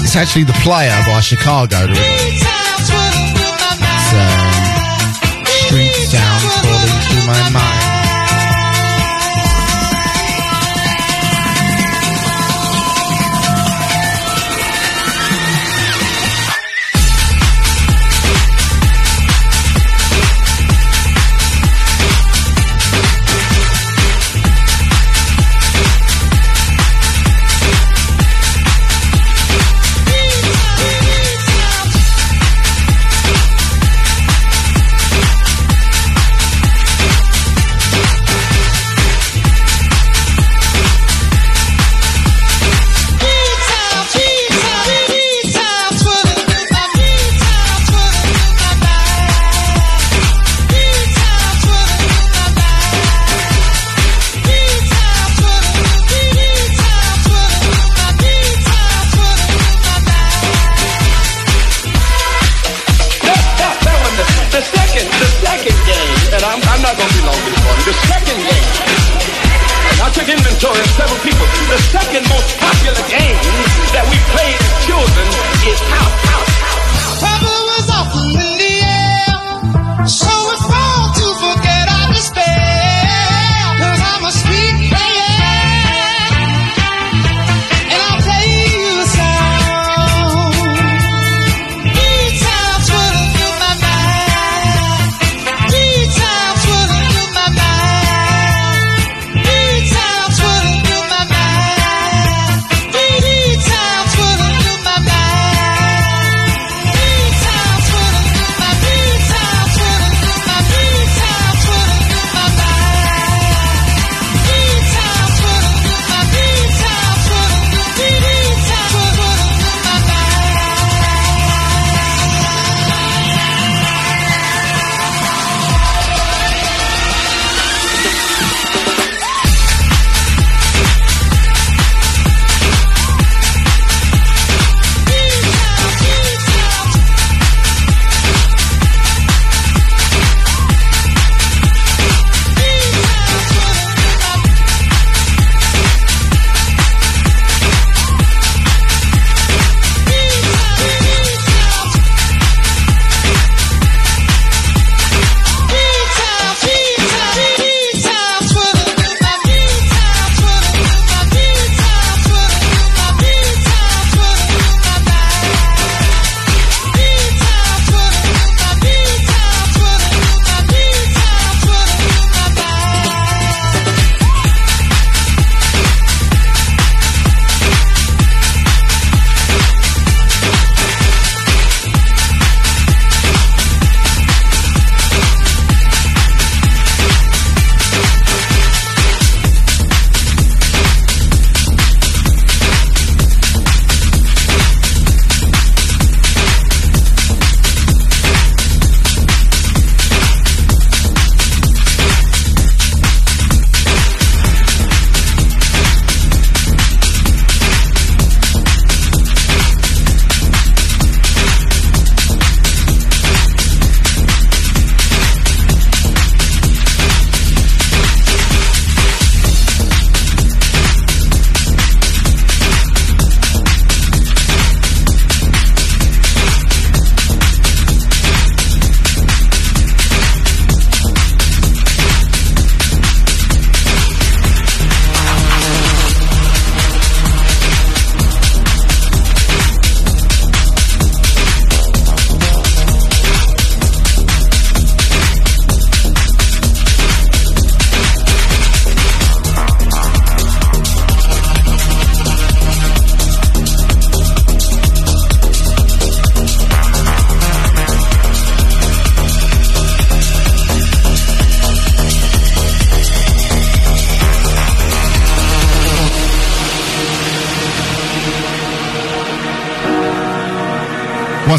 It's actually The Player by Chicago. It's, um, street sound falling through my mind.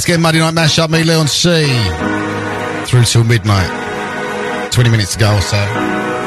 again, Monday night mashup, me, Leon C. Through till midnight. 20 minutes to go or so.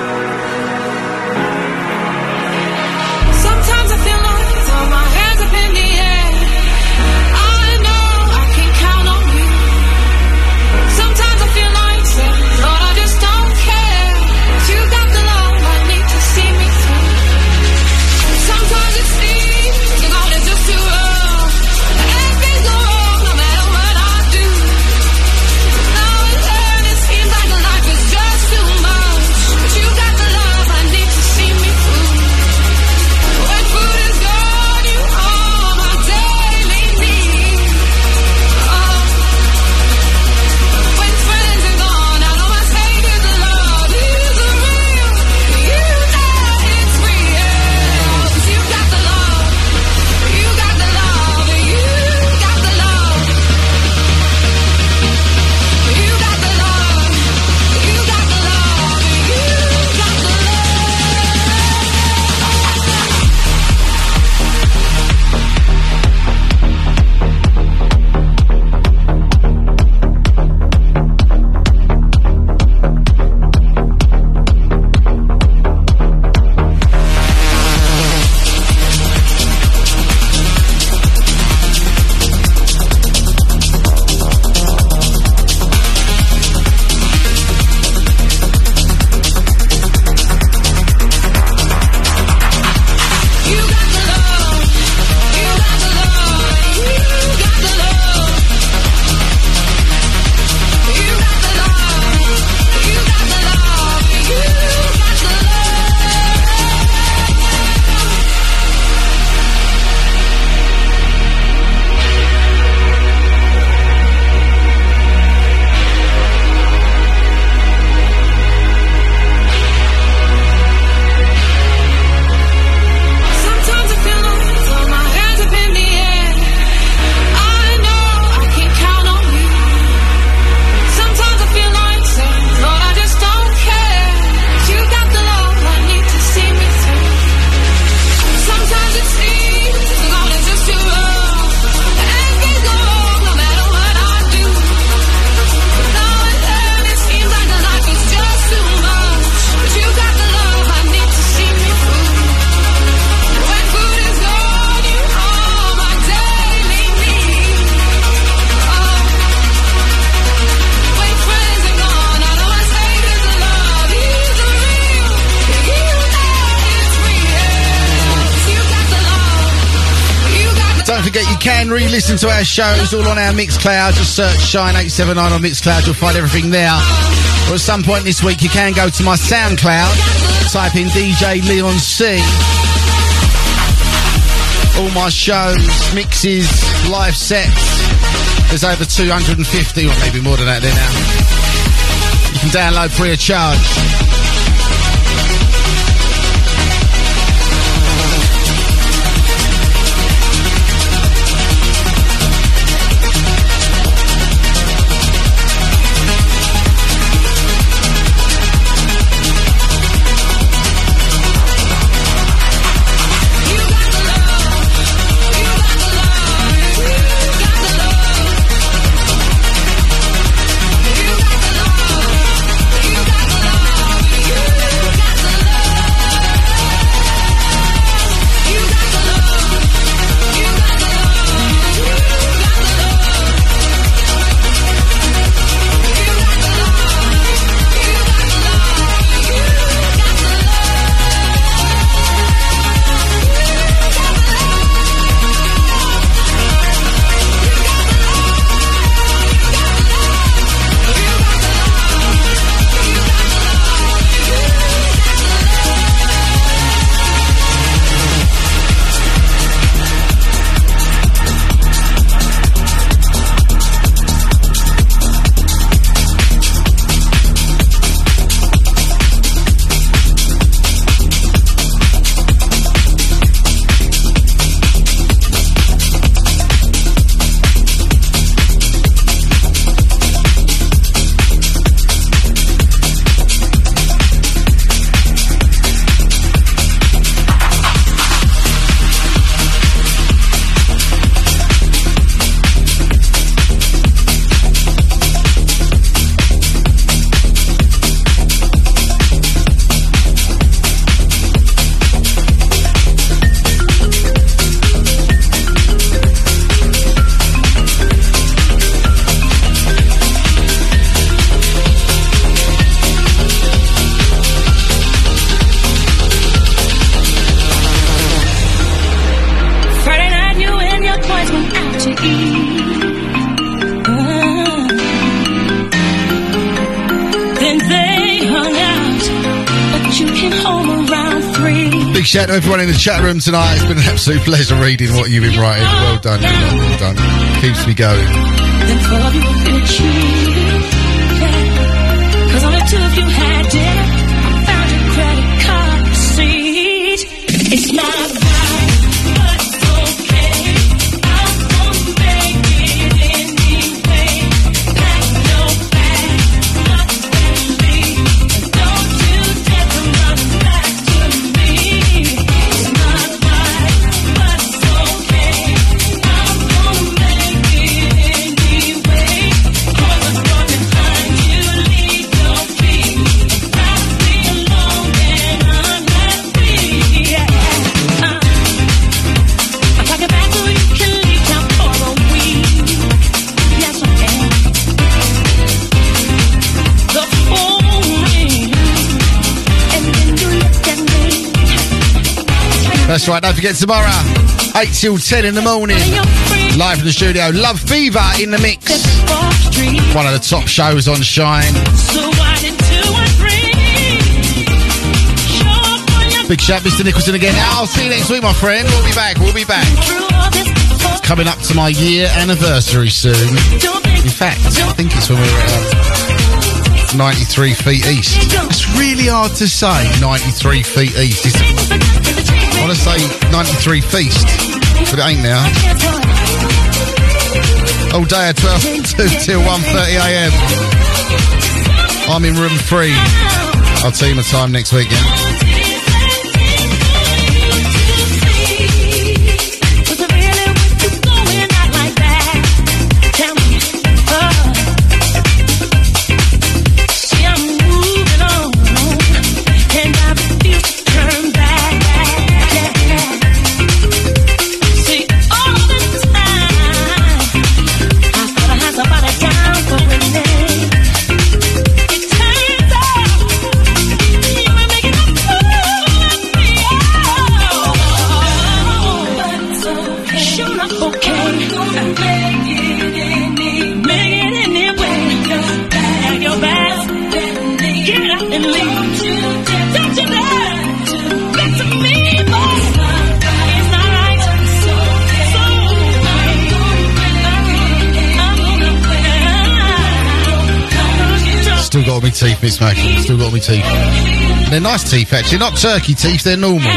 Re-listen to our shows all on our Mixcloud. Just search Shine 879 on Mixcloud. You'll find everything there. Or at some point this week, you can go to my SoundCloud. Type in DJ Leon C. All my shows, mixes, live sets. There's over 250, or maybe more than that there now. You can download free of charge. Shout to everyone in the chat room tonight. It's been an absolute pleasure reading what you've been writing. Well done, everyone. Well done. Keeps me going. Then four That's right. Don't forget tomorrow, 8 till 10 in the morning. Live in the studio. Love Fever in the mix. One of the top shows on Shine. So why did two and three? Big shout, Mr. Nicholson again. I'll see you next week, my friend. We'll be back. We'll be back. It's coming up to my year anniversary soon. In fact, I think it's when we were at um, 93 feet east. It's really hard to say 93 feet east. It's, I want to say 93 feast, but it ain't now. All day at 12 till 1.30am. I'm in room three. I'll see you my time next week, teeth, Miss Mac. Still got my teeth. They're nice teeth, actually. Not turkey teeth, they're normal.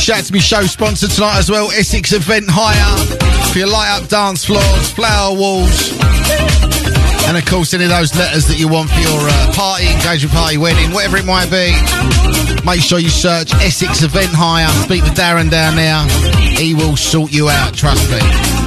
Shout to be show sponsor tonight as well. Essex Event Hire for your light up dance floors, flower walls, and of course any of those letters that you want for your uh, party, engagement party, wedding, whatever it might be. Make sure you search Essex Event Hire. Speak to Darren down there. He will sort you out. Trust me.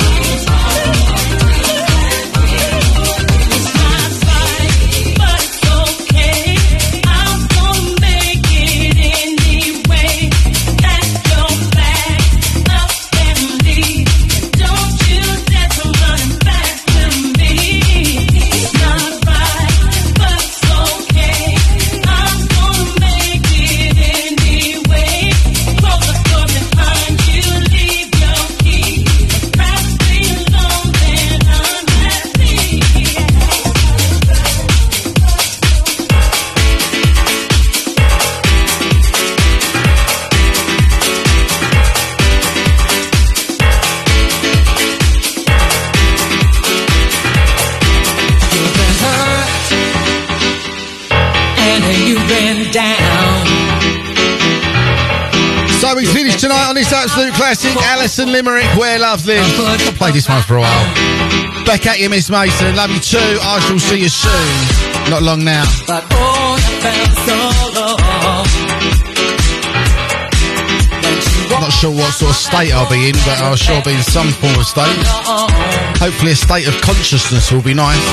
This absolute classic, Alison Limerick, Where Love Lives. I've played this one for a while. Back at you, Miss Mason. Love you too. I shall see you soon. Not long now. But oh, I felt so. Not sure what sort of state I'll be in, but I'll sure be in some form of state. Hopefully, a state of consciousness will be nice.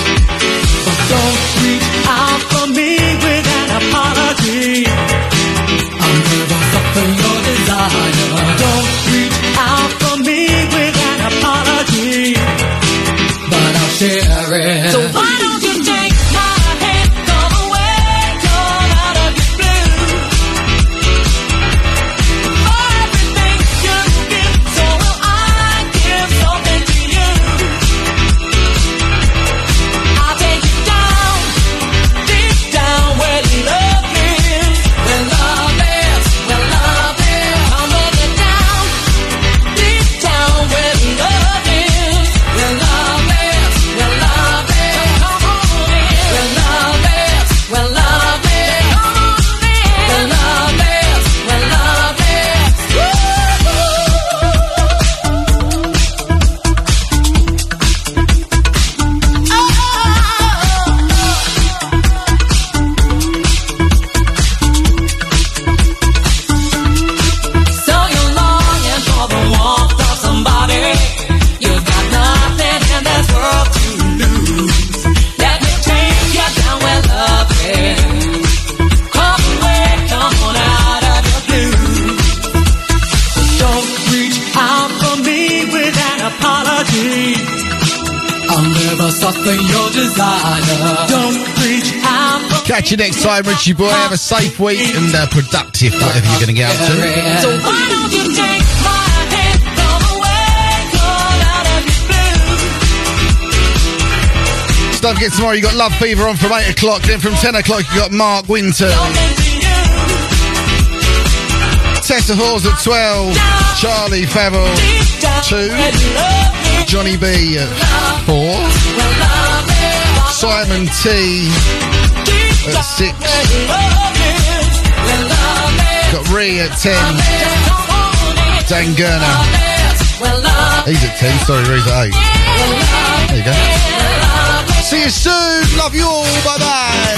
Catch you next time, Richie Boy. Have a safe week and uh, productive, whatever you're going to get up So to. why don't you take my hand, come away, come out of your. Don't forget tomorrow you got Love Fever on from 8 o'clock. Then from 10 o'clock you got Mark Winter. Tessa Hawes at 12. Charlie Favell 2. Johnny B at 4. Simon T at 6. Got Ree at 10. Dan Gurner. He's at 10. Sorry, Ree's at 8. There you go. See you soon. Love you all. Bye bye.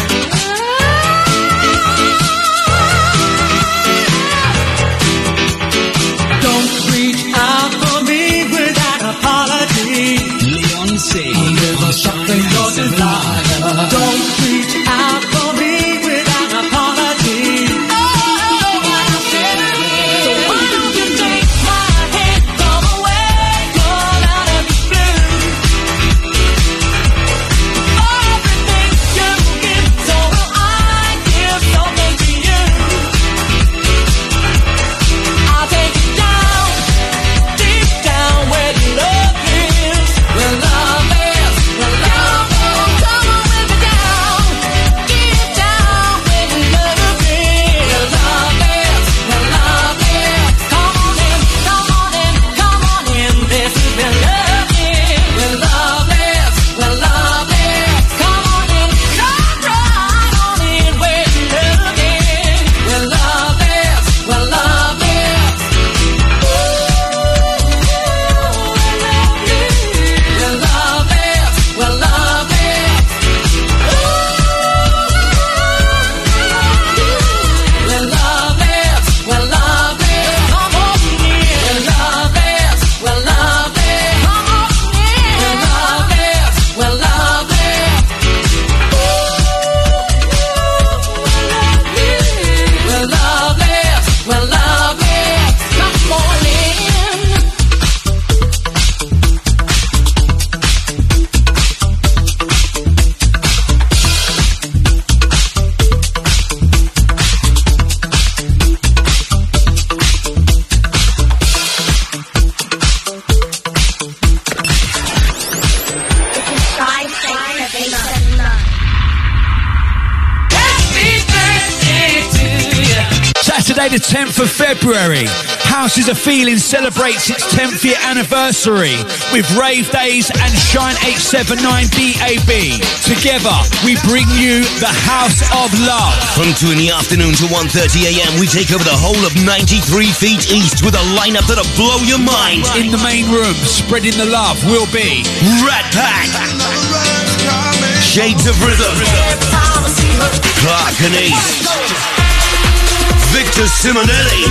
Don't reach out for me with an the 10th of February, House is a Feeling celebrates its 10th year anniversary with Rave Days and Shine 879 DAB. Together, we bring you the House of Love. From 2 in the afternoon to 1.30am, we take over the whole of 93 feet east with a lineup that'll blow your mind. In the main room, spreading the love, will be Rat Pack, Shades of Rhythm, Clark and East, Victor Simonelli,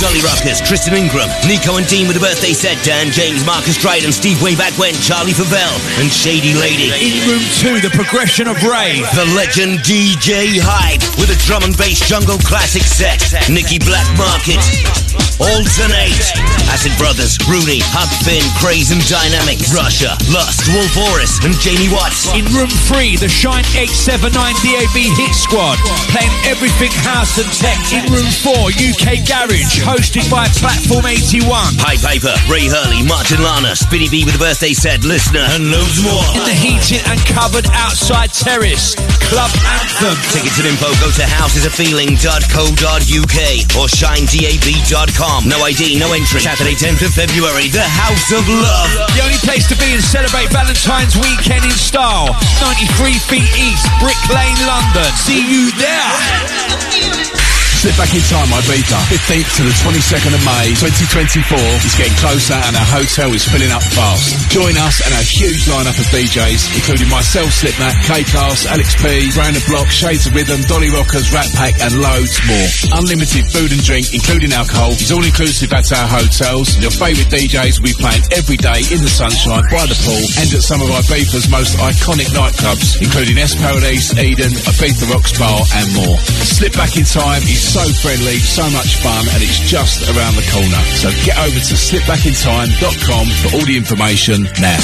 Dolly Rockers, Tristan Ingram, Nico and Dean with a birthday set, Dan James, Marcus Dryden, Steve way back when, Charlie Favell, and Shady Lady. in room two, the progression of rave. The legend DJ Hype with a drum and bass jungle classic set. Nicky Blackmarket. Altern-8. Acid Brothers, Rooney, Huck Finn, Craze and Dynamic. Russia, Lust, Wolf Oris, and Jamie Watts. In room three, the Shine 879 DAB Hit Squad, playing everything house and tech. In room four, UK Garage, hosted by Platform 81. High Paper, Ray Hurley, Martin Lana, Spinny B with a birthday set, Listener, and loads more. In the heated and covered outside terrace, Club Anthem. Tickets and info go to housesafeeling.co.uk or shinedab.com. No ID, no entry. Saturday, 10th of February, the House of Love. The only place to be and celebrate Valentine's weekend in style. 93 feet east, Brick Lane, London. See you there. Slip back in time, Ibiza. 15th to the 22nd of May, 2024. It's getting closer and our hotel is filling up fast. Join us and our huge lineup of DJs, including myself, Slipmatt, K-Klass, Alex P, Round the Block, Shades of Rhythm, Dolly Rockers, Rat Pack, and loads more. Unlimited food and drink, including alcohol, is all inclusive at our hotels. Your favourite DJs will be playing every day in the sunshine, by the pool, and at some of Ibiza's most iconic nightclubs, including Es Paradis, Eden, Ibiza Rocks Bar, and more. Slip back in time is so friendly, so much fun, and it's just around the corner. So get over to slipbackintime.com for all the information now.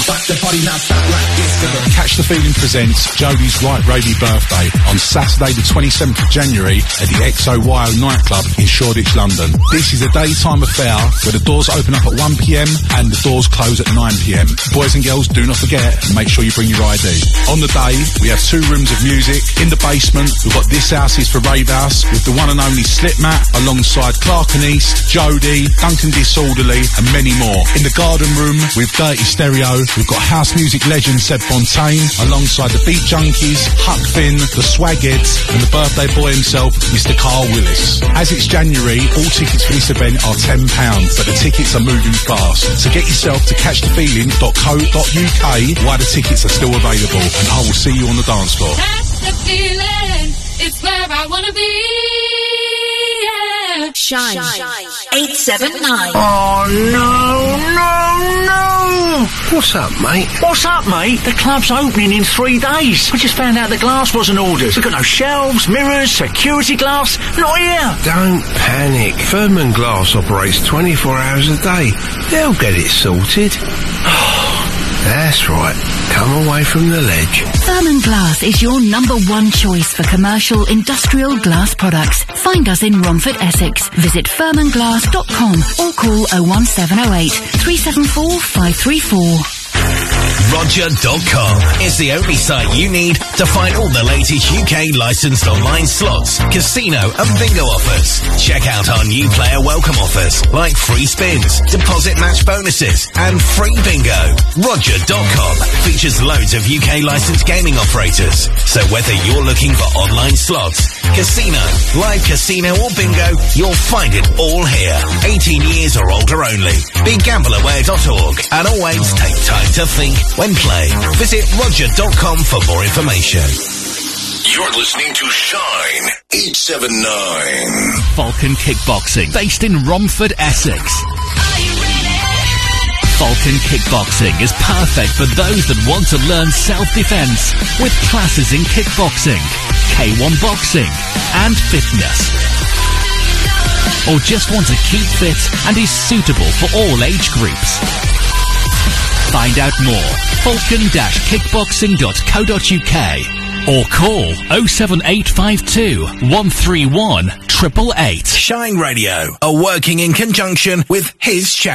Catch the Feeling presents Jodie's Right Ravey birthday on Saturday the 27th of January at the XOYO nightclub in Shoreditch, London. This is a daytime affair where the doors open up at 1pm and the doors close at 9pm. Boys and girls, do not forget, and make sure you bring your ID. On the day, we have two rooms of music. In the basement, we've got This House is for Rave House with the one and only Slipmatt alongside Clark and East, Jody, Duncan Disorderly and many more. In the garden room with Dirty Stereo, we've got house music legend Seb Fontaine alongside the Beat Junkies, Huck Finn, the Swagheads and the birthday boy himself, Mr. Carl Willis. As it's January, all tickets for this event are £10, but the tickets are moving fast. So get yourself to catchthefeeling.co.uk while the tickets are still available and I will see you on the dance floor. That's the feeling. It's where I wanna be. Yeah. Shine. 879. Oh, no, no, no! What's up, mate? What's up, mate? The club's opening in three days. We just found out the glass wasn't ordered. We've got no shelves, mirrors, security glass. Not here. Don't panic. Furman Glass operates 24 hours a day. They'll get it sorted. That's right. Come away from the ledge. Furman Glass is your number one choice for commercial industrial glass products. Find us in Romford, Essex. Visit furmanglass.com or call 01708 374 534. Roger.com is the only site you need to find all the latest UK licensed online slots, casino and bingo offers. Check out our new player welcome offers like free spins, deposit match bonuses and free bingo. Roger.com features loads of UK licensed gaming operators. So whether you're looking for online slots, casino, live casino or bingo, you'll find it all here. 18 years or older only. BeGambleAware.org and always take time to think when playing. Visit roger.com for more information. You're listening to Shine 879. Falcon Kickboxing, based in Romford, Essex. Falcon Kickboxing is perfect for those that want to learn self-defense with classes in kickboxing, K1 boxing, and fitness. Or just want to keep fit and is suitable for all age groups. Find out more. Falcon-kickboxing.co.uk or call 07852 131 888. Shine Radio are working in conjunction with his charity.